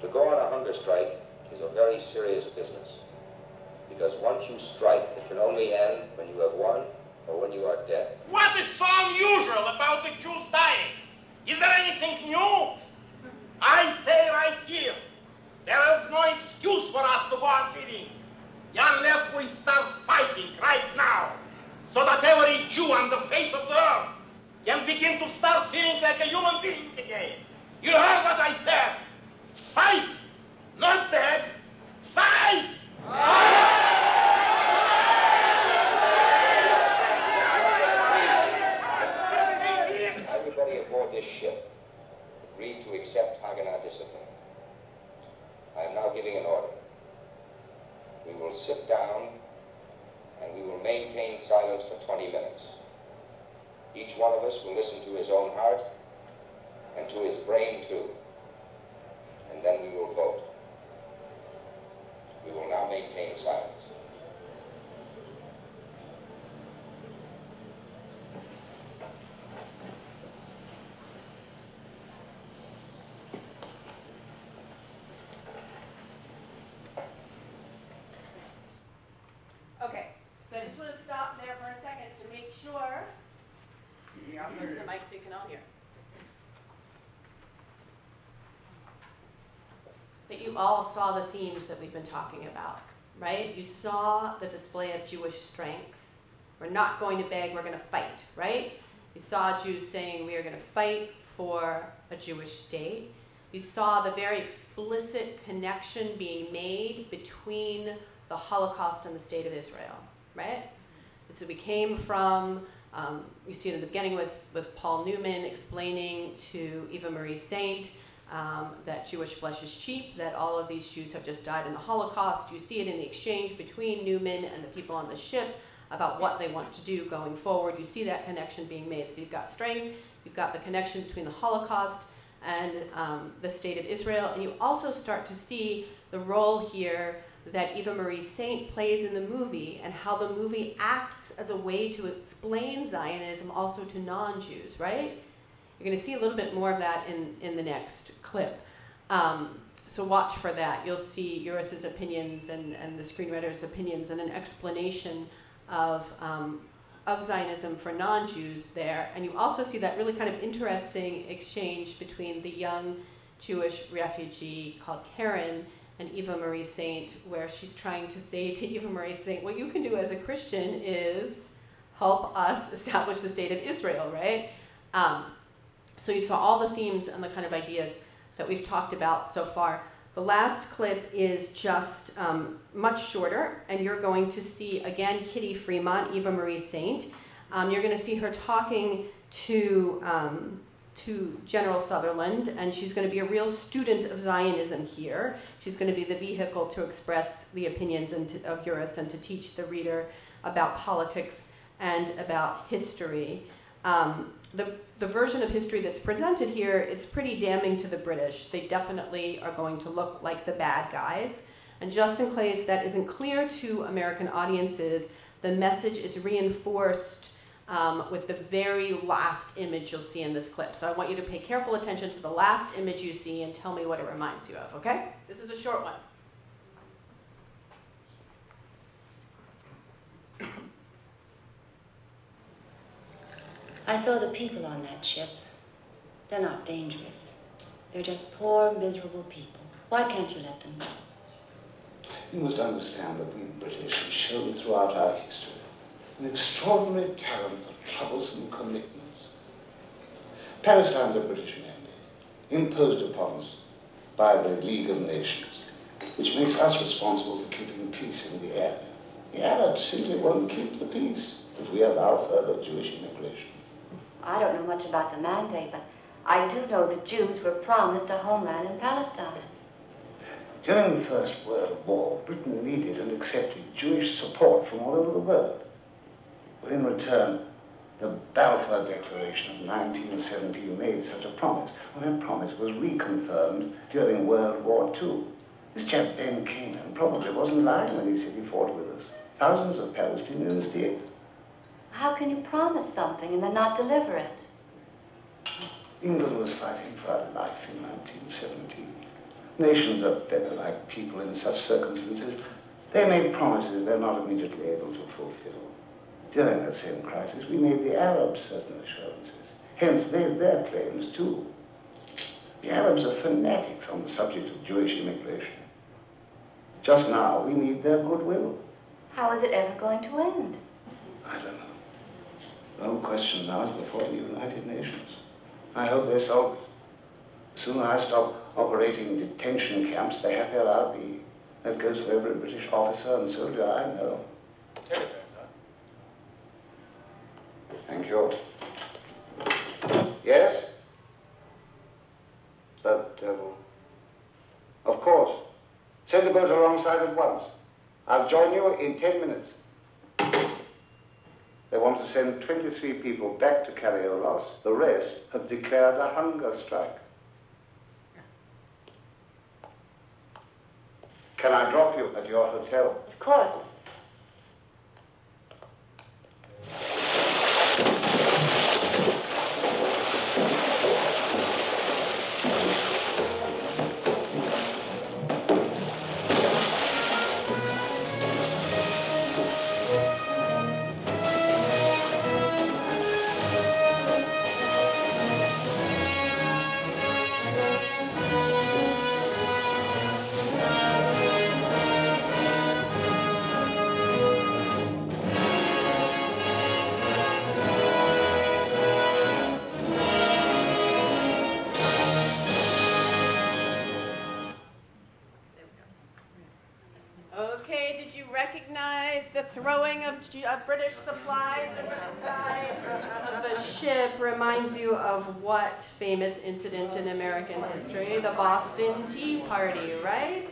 To a strike is a very serious business. Because once you strike, it can only end when you have won or when you are dead. What is so unusual about the Jews dying? Is there anything new? I say right here, there is no excuse for us to go on living unless we start fighting right now so that every Jew on the face of the earth can begin to start feeling like a human being again. You heard what I said. Fight, not beg. Fight! Everybody aboard this ship agreed to accept Haganah discipline. I am now giving an order. We will sit down and we will maintain silence for 20 minutes. Each one of us will listen to his own heart and to his brain too. And then we will vote. We will now maintain silence. Okay, so I just want to stop there for a second to make sure. Here, I'll close the mic so you can all hear. That you all saw the themes that we've been talking about, right? You saw the display of Jewish strength. We're not going to beg, we're going to fight, right? You saw Jews saying we are going to fight for a Jewish state. You saw the very explicit connection being made between the Holocaust and the state of Israel, right? So we came from, um, you see it in the beginning with, with Paul Newman explaining to Eva Marie Saint um, that Jewish flesh is cheap, that all of these Jews have just died in the Holocaust. You see it in the exchange between Newman and the people on the ship about what they want to do going forward. You see that connection being made. So you've got strength, you've got the connection between the Holocaust and um, the state of Israel, and you also start to see the role here that Eva Marie Saint plays in the movie and how the movie acts as a way to explain Zionism also to non Jews, right? You're going to see a little bit more of that in, in the next clip. Um, so watch for that. You'll see Uris's opinions and, and the screenwriter's opinions and an explanation of, um, of Zionism for non Jews there. And you also see that really kind of interesting exchange between the young Jewish refugee called Karen and Eva Marie Saint, where she's trying to say to Eva Marie Saint, what you can do as a Christian is help us establish the state of Israel, right? Um, so you saw all the themes and the kind of ideas that we've talked about so far. The last clip is just um, much shorter, and you're going to see again Kitty Fremont, Eva Marie Saint. Um, you're going to see her talking to um, to General Sutherland, and she's going to be a real student of Zionism here. She's going to be the vehicle to express the opinions to, of Uris and to teach the reader about politics and about history. Um, the, the version of history that's presented here, it's pretty damning to the British. They definitely are going to look like the bad guys. And just in case that isn't clear to American audiences, the message is reinforced um, with the very last image you'll see in this clip. So I want you to pay careful attention to the last image you see and tell me what it reminds you of, okay? This is a short one. I saw the people on that ship. They're not dangerous. They're just poor, miserable people. Why can't you let them go? You must understand that we British have shown throughout our history an extraordinary talent for troublesome commitments. Palestine's a British mandate, imposed upon us by the League of Nations, which makes us responsible for keeping peace in the area. The Arabs simply won't keep the peace if we allow further Jewish immigration. I don't know much about the mandate, but I do know that Jews were promised a homeland in Palestine. During the First World War, Britain needed and accepted Jewish support from all over the world. But in return, the Balfour Declaration of 1917 made such a promise. and that promise was reconfirmed during World War II. This chap Ben Canaan probably wasn't lying when he said he fought with us. Thousands of Palestinians did. How can you promise something and then not deliver it? England was fighting for her life in 1917. Nations are better like people in such circumstances. They make promises they're not immediately able to fulfill. During that same crisis, we made the Arabs certain assurances. Hence, they have their claims too. The Arabs are fanatics on the subject of Jewish immigration. Just now, we need their goodwill. How is it ever going to end? I don't know. Whole question now before the United Nations. I hope they solve it. The sooner I stop operating detention camps, the happier I'll be. That goes for every British officer and soldier I know. Terribly, sir. Thank you. Yes? The devil. Uh, of course. Send the boat alongside at once. I'll join you in ten minutes. They want to send 23 people back to Karaolos. The rest have declared a hunger strike. Can I drop you at your hotel? Of course. Throwing of, of British supplies over the side of the ship reminds you of what famous incident in American history? The Boston Tea Party, right?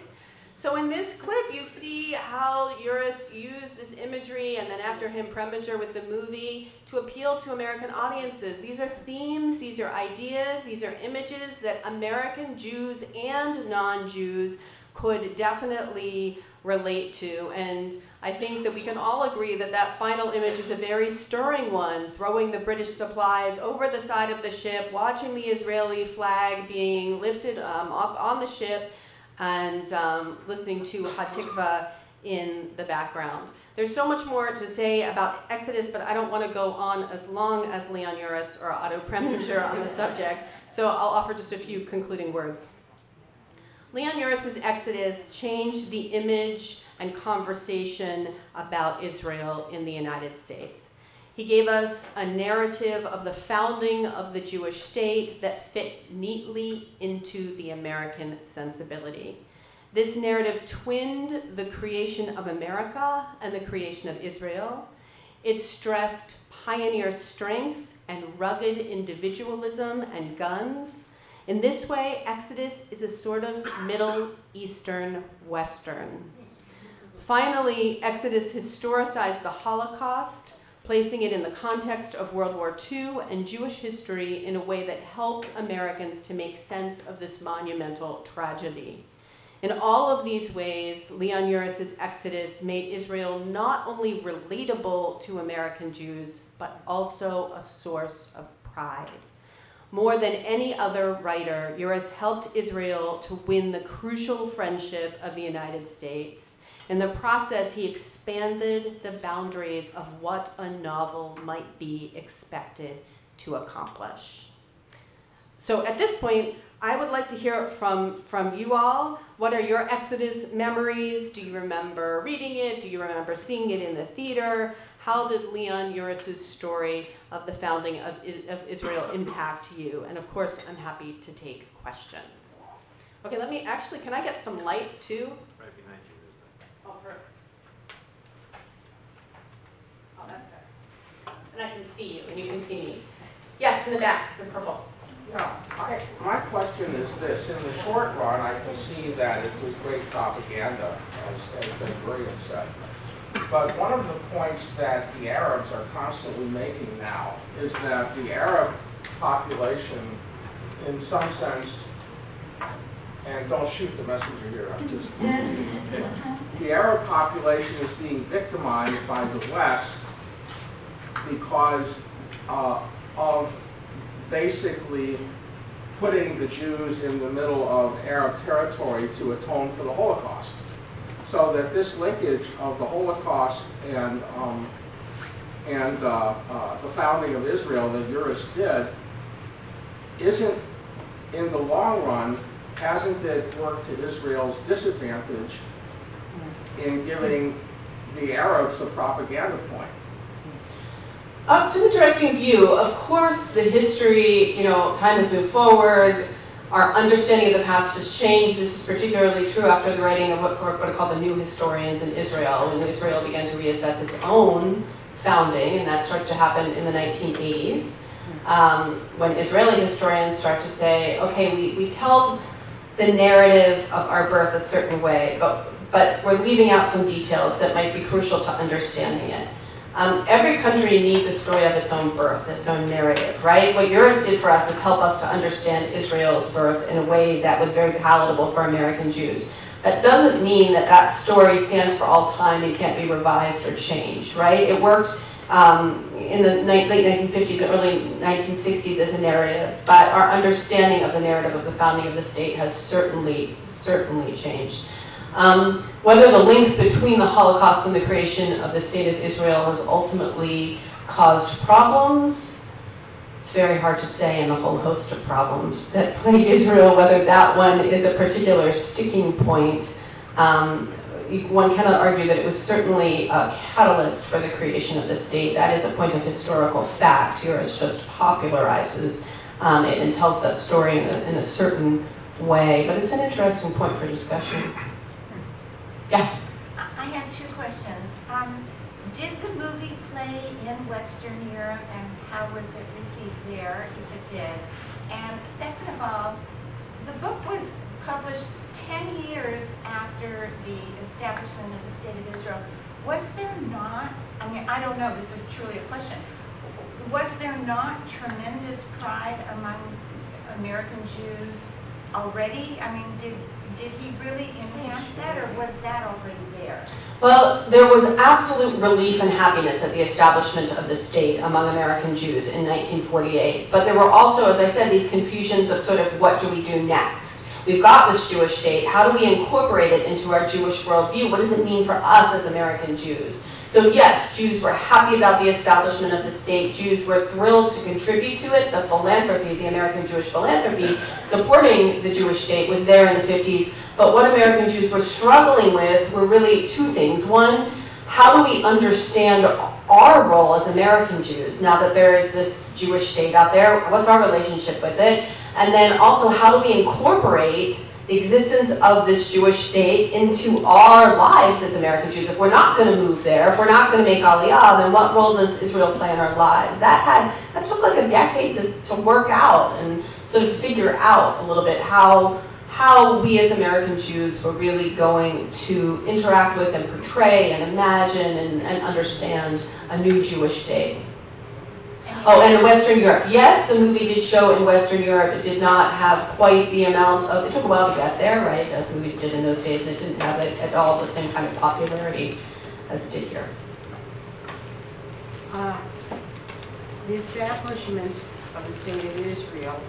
So in this clip, you see how Uris used this imagery and then after him Preminger with the movie to appeal to American audiences. These are themes, these are ideas, these are images that American Jews and non-Jews could definitely relate to. And I think that we can all agree that that final image is a very stirring one, throwing the British supplies over the side of the ship, watching the Israeli flag being lifted um, up on the ship, and um, listening to Hatikva in the background. There's so much more to say about Exodus, but I don't want to go on as long as Leon Uris or Otto Preminger on the subject, so I'll offer just a few concluding words. Leon Uris's Exodus changed the image and conversation about Israel in the United States. He gave us a narrative of the founding of the Jewish state that fit neatly into the American sensibility. This narrative twinned the creation of America and the creation of Israel. It stressed pioneer strength and rugged individualism and guns. In this way, Exodus is a sort of Middle Eastern Western. Finally, Exodus historicized the Holocaust, placing it in the context of World War II and Jewish history in a way that helped Americans to make sense of this monumental tragedy. In all of these ways, Leon Uris's Exodus made Israel not only relatable to American Jews, but also a source of pride. More than any other writer, Uris helped Israel to win the crucial friendship of the United States. In the process, he expanded the boundaries of what a novel might be expected to accomplish. So at this point, I would like to hear from, from you all. What are your Exodus memories? Do you remember reading it? Do you remember seeing it in the theater? How did Leon Uris's story of the founding of, of Israel impact you? And of course, I'm happy to take questions. Okay, let me actually, can I get some light too? Right behind you. Oh. That's better. And I can see you, and you can see me. Yes, in the back, the purple. Yeah, I, my question is this. In the short run, I can see that it was great propaganda, as, as Ben Williams said. But one of the points that the Arabs are constantly making now is that the Arab population, in some sense, and don't shoot the messenger here, I'm just, the Arab population is being victimized by the West because uh, of basically putting the Jews in the middle of Arab territory to atone for the Holocaust. So that this linkage of the Holocaust and, um, and uh, uh, the founding of Israel that Uris did isn't, in the long run, hasn't it worked to Israel's disadvantage in giving the Arabs a propaganda point? Uh, it's an interesting view. Of course, the history, you know, time has moved forward. Our understanding of the past has changed. This is particularly true after the writing of what, what are called the new historians in Israel, when Israel began to reassess its own founding, and that starts to happen in the 1980s. Um, when Israeli historians start to say, okay, we, we tell the narrative of our birth a certain way, but, but we're leaving out some details that might be crucial to understanding it. Um, every country needs a story of its own birth, its own narrative, right? What Uris did for us is help us to understand Israel's birth in a way that was very palatable for American Jews. That doesn't mean that that story stands for all time and can't be revised or changed, right? It worked um, in the late 1950s and early 1960s as a narrative, but our understanding of the narrative of the founding of the state has certainly, certainly changed. Um, whether the link between the Holocaust and the creation of the State of Israel has ultimately caused problems, it's very hard to say in a whole host of problems that plague Israel, whether that one is a particular sticking point. Um, one cannot argue that it was certainly a catalyst for the creation of the state. That is a point of historical fact. Uris just popularizes um, it and tells that story in a, in a certain way. But it's an interesting point for discussion. Yeah. I have two questions. Um, did the movie play in Western Europe and how was it received there, if it did? And second of all, the book was published 10 years after the establishment of the State of Israel. Was there not, I mean, I don't know, this is truly a question, was there not tremendous pride among American Jews already? I mean, did did he really enhance that, or was that already there? Well, there was absolute relief and happiness at the establishment of the state among American Jews in 1948. But there were also, as I said, these confusions of sort of what do we do next? We've got this Jewish state. How do we incorporate it into our Jewish worldview? What does it mean for us as American Jews? So yes, Jews were happy about the establishment of the state. Jews were thrilled to contribute to it. The philanthropy, the American Jewish philanthropy, supporting the Jewish state was there in the 50s. But what American Jews were struggling with were really two things. One, how do we understand our role as American Jews now that there is this Jewish state out there? What's our relationship with it? And then also, how do we incorporate the existence of this Jewish state into our lives as American Jews. If we're not going to move there, if we're not going to make Aliyah, then what role does Israel play in our lives? That had that took like a decade to, to work out and sort of figure out a little bit how how we as American Jews were really going to interact with and portray and imagine and, and understand a new Jewish state. Oh, and in Western Europe. Yes, the movie did show in Western Europe. It did not have quite the amount of, it took a while to get there, right, as movies did in those days. It didn't have it at all the same kind of popularity as it did here. Uh, the establishment of the State of Israel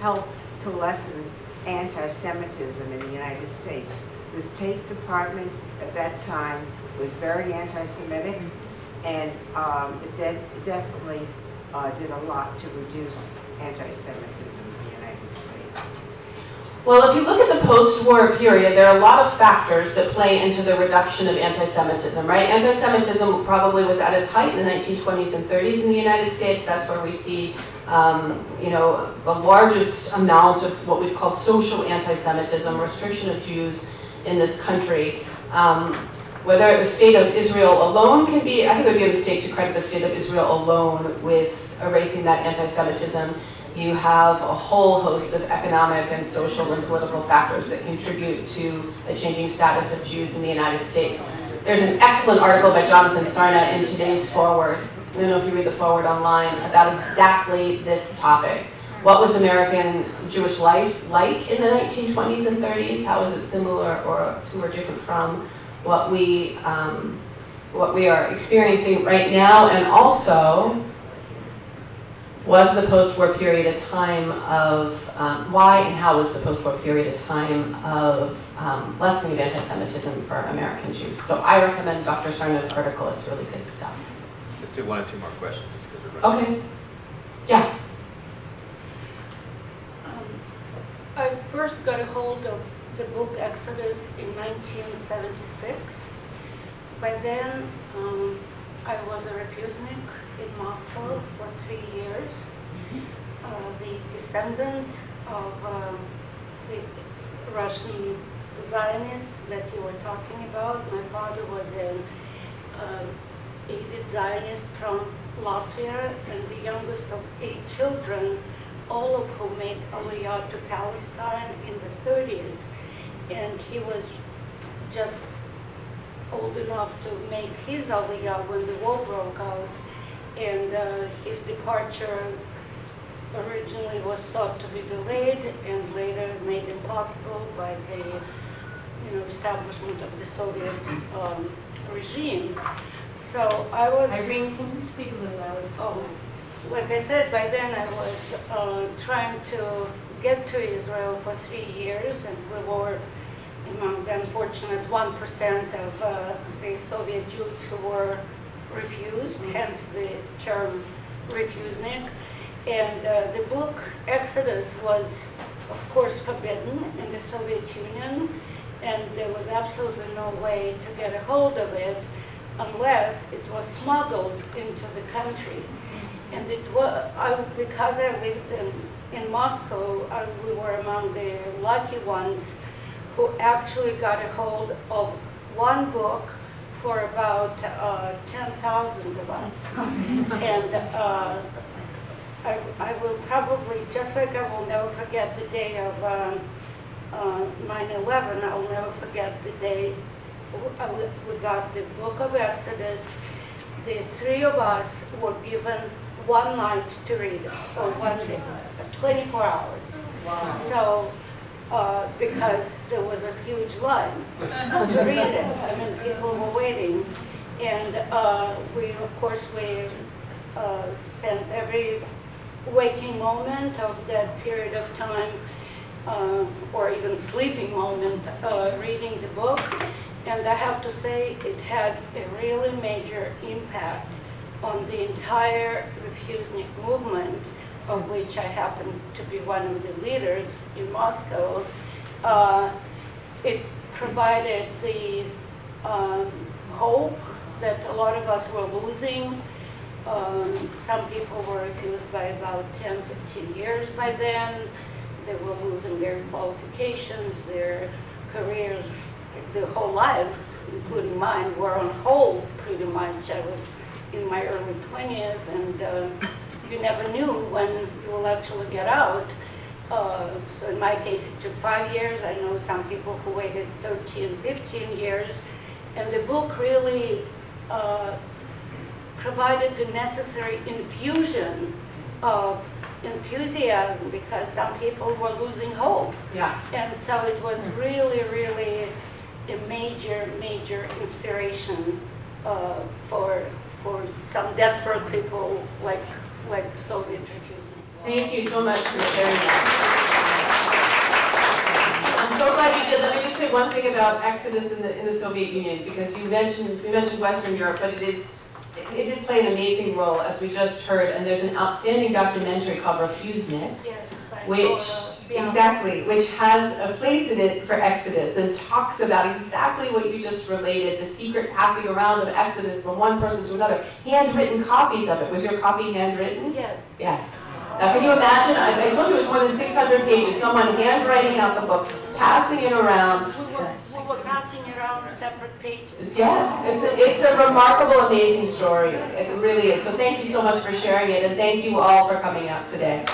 helped to lessen anti-Semitism in the United States. The State Department at that time was very anti-Semitic, and um, it, de definitely uh, did a lot to reduce anti-Semitism in the United States. Well, if you look at the post-war period, there are a lot of factors that play into the reduction of anti-Semitism, right? Anti-Semitism probably was at its height in the 1920s and 30s in the United States. That's where we see, um, you know, the largest amount of what we'd call social anti-Semitism, restriction of Jews in this country. Um, whether the state of Israel alone can be, I think it would be a mistake to credit the state of Israel alone with erasing that anti-Semitism you have a whole host of economic and social and political factors that contribute to the changing status of Jews in the United States. There's an excellent article by Jonathan Sarna in today's Forward. I don't know if you read the Forward online about exactly this topic. What was American Jewish life like in the 1920s and 30s? How is it similar or or different from what we um, what we are experiencing right now? And also, was the post-war period a time of, um, why and how was the post-war period a time of um, lessening of anti-Semitism for American Jews? So I recommend Dr. Sarna's article, it's really good stuff. Let's do one or two more questions. Just because we're running. Okay. Yeah. Um, I first got a hold of the book Exodus in 1976. By then, um, I was a refusenik in Moscow for three years. Uh, the descendant of um, the Russian Zionists that you were talking about. My father was an uh, aided Zionist from Latvia and the youngest of eight children, all of whom made Aliyah to Palestine in the 30s. And he was just old enough to make his Aliyah when the war broke out. And uh, his departure originally was thought to be delayed and later made impossible by the you know, establishment of the Soviet um, regime. So I was... Irene, can you speak a little louder? Oh, like I said, by then I was uh, trying to get to Israel for three years and we were among the unfortunate 1% of uh, the Soviet Jews who were refused, hence the term refusenik. And uh, the book Exodus was, of course, forbidden in the Soviet Union, and there was absolutely no way to get a hold of it unless it was smuggled into the country. And it was, I, because I lived in, in Moscow, we were among the lucky ones who actually got a hold of one book for about uh, 10,000 of us. and uh, I, I, will probably, just like I will never forget the day of 9-11, uh, I will never forget the day we got the book of Exodus. The three of us were given one night to read it, or one day, 24 hours. Wow. So uh, because there was a huge line to read it. I mean, people were waiting. And uh, we, of course, we uh, spent every waking moment of that period of time, uh, or even sleeping moment, uh, reading the book. And I have to say, it had a really major impact on the entire Refusenik movement of which I happen to be one of the leaders in Moscow, uh, it provided the um, hope that a lot of us were losing. Um, some people were refused by about 10, 15 years by then. They were losing their qualifications, their careers, their whole lives, including mine, were on hold pretty much. I was in my early 20s and uh, you never knew when you will actually get out. Uh, so in my case, it took five years. I know some people who waited 13, 15 years. And the book really uh, provided the necessary infusion of enthusiasm because some people were losing hope. Yeah. And so it was really, really a major, major inspiration uh, for for some desperate people like like Soviet refugees. Thank you so much for sharing that. I'm so glad you did. Let me just say one thing about Exodus in the, in the Soviet Union, because you mentioned, you mentioned Western Europe, but it is, it, it did play an amazing role, as we just heard, and there's an outstanding documentary called Refusenik, which, exactly, which has a place in it for Exodus and talks about exactly what you just related, the secret passing around of Exodus from one person to another, handwritten copies of it. Was your copy handwritten? Yes. Yes. Now, can you imagine? I, I told you it was more than 600 pages. Someone handwriting out the book, passing it around. We were, we were passing around separate pages. Yes, it's a, it's a remarkable, amazing story. It really is. So thank you so much for sharing it, and thank you all for coming out today.